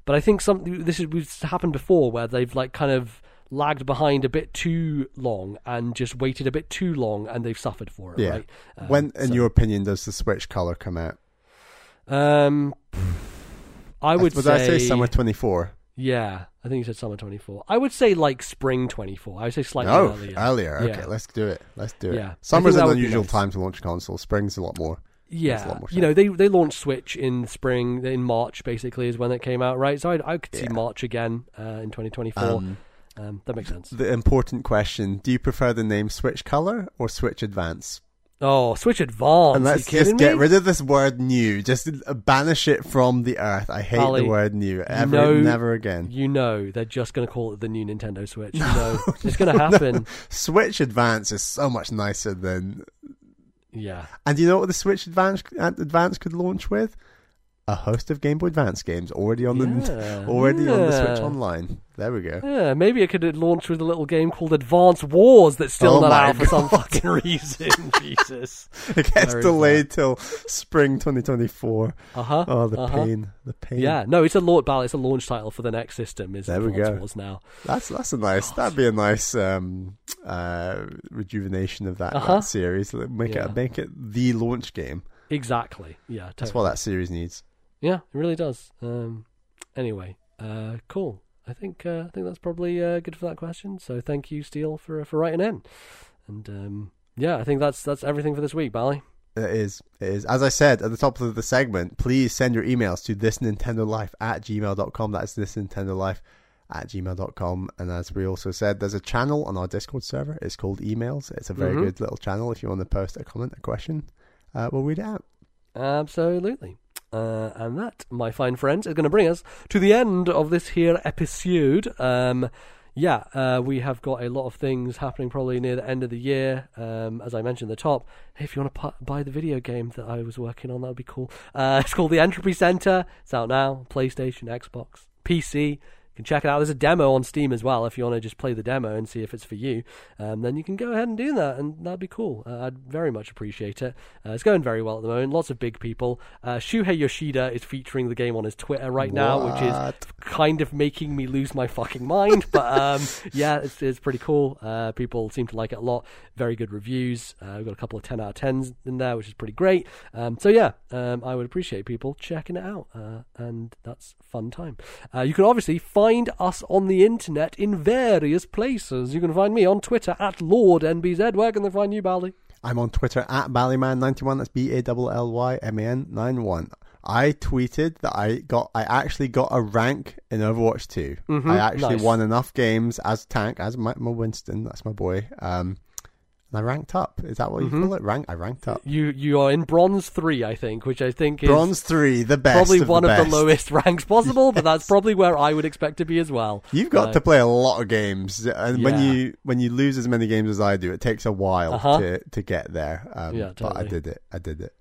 but I think something this has happened before where they've like kind of lagged behind a bit too long and just waited a bit too long, and they've suffered for it. yeah. Right? Um, when, in so- your opinion, does the Switch color come out? um, I would Would say, I say summer twenty four? Yeah, I think you said summer 24. I would say like spring 24. I would say slightly No, earlier. earlier. Okay, Yeah. let's do it. Let's do it. Yeah. I Summer's an unusual nice. time to launch a console. Spring's a lot more. Yeah, lot more you know they they launched Switch in spring in March basically is when it came out, right? So I, I could see Yeah. March again uh, in 2024. Um, Um, that makes sense. the important question: Do you prefer the name Switch Color or Switch Advance? Oh, Switch Advance. and let's you just get me? rid of this word "new." Just banish it from the earth. I hate Ali, the word "new." Ever, know- never again. You know they're just going to call it the new Nintendo Switch. You know it's going to happen. Switch Advance is so much nicer than. Yeah. And you know what the Switch Advance Advance could launch with? A host of Game Boy Advance games already on the Yeah, already on the Switch. Online. There we go. Yeah, maybe it could launch with a little game called Advance Wars that's still Oh not out for some fucking reason. Jesus. It gets delayed till spring 2024. Uh huh. Oh, the uh-huh. pain, the pain. Yeah, no, it's a launch ballot. It's a launch title for the next system. Is There we Advance go. Wars now? that's that's a nice. That'd be a nice um, uh, rejuvenation of that, Uh-huh. that series. Make Yeah. it make it the launch game. Exactly. Yeah, totally. That's what that series needs. Yeah, it really does. Um, anyway, uh, cool. I think uh, I think that's probably uh, good for that question. So thank you, Steele, for for writing in. And um, yeah, I think that's that's everything for this week, Bally. It is. It is. As I said at the top of the segment, please send your emails to this Nintendo Life at gmail.com. That's this Nintendo Life at gmail.com. And as we also said, there's a channel on our Discord server. It's called Emails. It's a very Mhm. good little channel. If you want to post a comment, a question, uh, we'll read it out. Absolutely. Uh, and that, my fine friends, is going to bring us to the end of this here episode. Um, yeah, uh, we have got a lot of things happening probably near the end of the year. Um, as I mentioned at the top, if you want to pu- buy the video game that I was working on, that would be cool. Uh, it's called The Entropy Center. It's out now. PlayStation, Xbox, PC. Can check it out. There's a demo on Steam as well. If you want to just play the demo and see if it's for you, um, then you can go ahead and do that, and that'd be cool. Uh, I'd very much appreciate it. Uh, it's going very well at the moment. Lots of big people. Uh, Shuhei Yoshida is featuring the game on his Twitter right now, which is kind of making me lose my fucking mind. But um, yeah, it's, it's pretty cool. Uh, people seem to like it a lot. Very good reviews. Uh, we've got a couple of 10 out of 10s in there, which is pretty great. Um, so yeah, um, I would appreciate people checking it out. Uh, and that's fun time. Uh, you can obviously find us on the internet in various places. You can find me on Twitter at LordNBZ. Where can they find you, Bally? I'm on Twitter at Ballyman91. That's B A L L Y M A N 91. I tweeted that I got, I actually got a rank in Overwatch 2. Mhm, I actually nice. won enough games as tank, as my, my Winston, that's my boy. Um, and I ranked up. Is that what you Mhm. call it? Rank? I ranked up. You you are in bronze three, I think, which I think is Bronze 3, the best. probably of one the of the lowest ranks possible, but that's probably where I would expect to be as well. You've got to play a lot of games, and when you when you lose as many games as I do, it takes a while Uh-huh. to to get there. Um, Yeah, but I did it. I did it.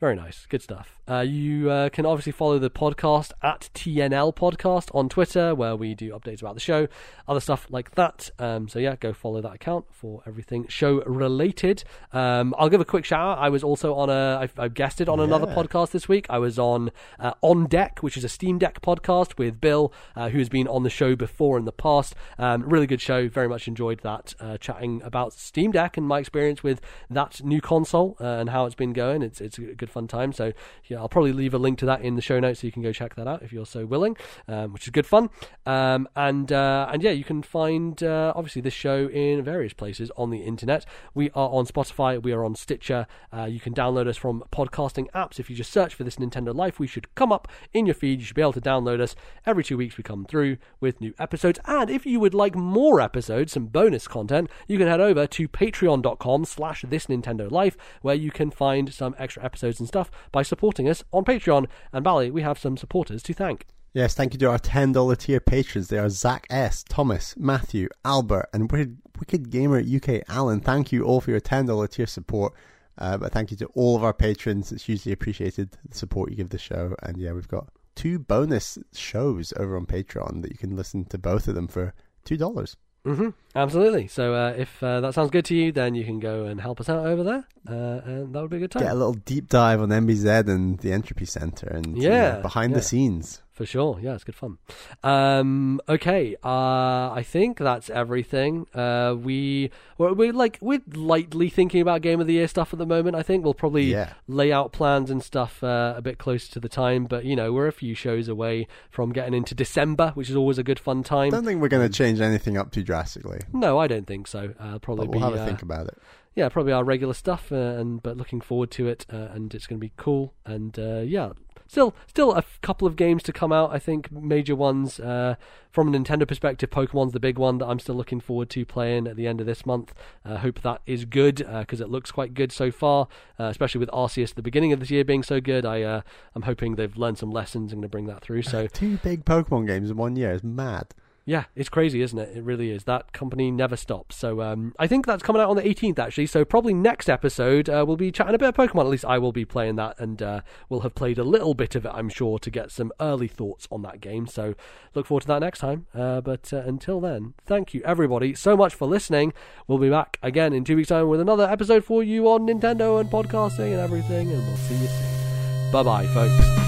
Very nice, good stuff. Uh, you uh, can obviously follow the podcast at TNL Podcast on Twitter, where we do updates about the show, other stuff like that. Um, so yeah, go follow that account for everything show related. Um, I'll give a quick shout out. I was also on a, I've, I've guested on another podcast this week. I was on uh, On Deck, which is a Steam Deck podcast with Bill, uh, who has been on the show before in the past. Um, really good show. Very much enjoyed that. Uh, chatting about Steam Deck and my experience with that new console uh, and how it's been going. It's it's a good good fun time. So yeah, I'll probably leave a link to that in the show notes so you can go check that out if you're so willing, um, which is good fun. Um, and uh, and yeah, you can find uh, obviously this show in various places on the internet. We are on Spotify, we are on Stitcher. Uh, you can download us from podcasting apps. If you just search for this Nintendo Life, we should come up in your feed. You should be able to download us every two weeks. We come through with new episodes. And if you would like more episodes, some bonus content, you can head over to patreon.com slash this Nintendo Life, where you can find some extra episodes and stuff by supporting us on Patreon. And Bally, we have some supporters to thank. Yes, thank you to our $10 tier patrons. They are Zach S., Thomas, Matthew, Albert, and Wicked, Wicked Gamer UK Alan. Thank you all for your $10 tier support. Uh, but thank you to all of our patrons. It's hugely appreciated the support you give the show. And yeah, we've got two bonus shows over on Patreon that you can listen to both of them for $2. Mm-hmm. Absolutely. So uh, if uh, that sounds good to you, then you can go and help us out over there, uh, and that would be a good time. Get a little deep dive on MBZ and the Entropy Center, and yeah, behind yeah. the scenes for sure. Yeah, it's good fun. Um, okay, uh, I think that's everything. Uh, we we're, we're, like we're lightly thinking about game of the year stuff at the moment. I think we'll probably yeah. lay out plans and stuff uh, a bit closer to the time. But you know, we're a few shows away from getting into December, which is always a good fun time. I don't think we're going to change anything up too drastically. No, I don't think so. Uh, probably but we'll be, have a uh, think about it yeah, probably our regular stuff, uh, and but looking forward to it, uh, and it's going to be cool. And uh, yeah, still, still a f- couple of games to come out. I think major ones uh, from a Nintendo perspective. Pokemon's the big one that I'm still looking forward to playing at the end of this month. I uh, hope that is good because it looks quite good so far, uh, especially with Arceus at the beginning of this year being so good. I I'm hoping they've learned some lessons and going to bring that through. So two big Pokemon games in one year is mad. Yeah, it's crazy, isn't it? It really is. That company never stops. So um, I think that's coming out on the 18th, actually. So probably next episode, uh, we'll be chatting a bit of Pokemon. At least I will be playing that, and uh, we'll have played a little bit of it, I'm sure, to get some early thoughts on that game. So look forward to that next time. Uh, but uh, until then, thank you, everybody, so much for listening. We'll be back again in two weeks' time with another episode for you on Nintendo and podcasting and everything, and we'll see you soon. Bye bye, folks.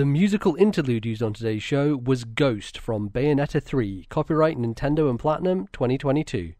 The musical interlude used on today's show was Ghost from Bayonetta 3, copyright Nintendo and Platinum 2022.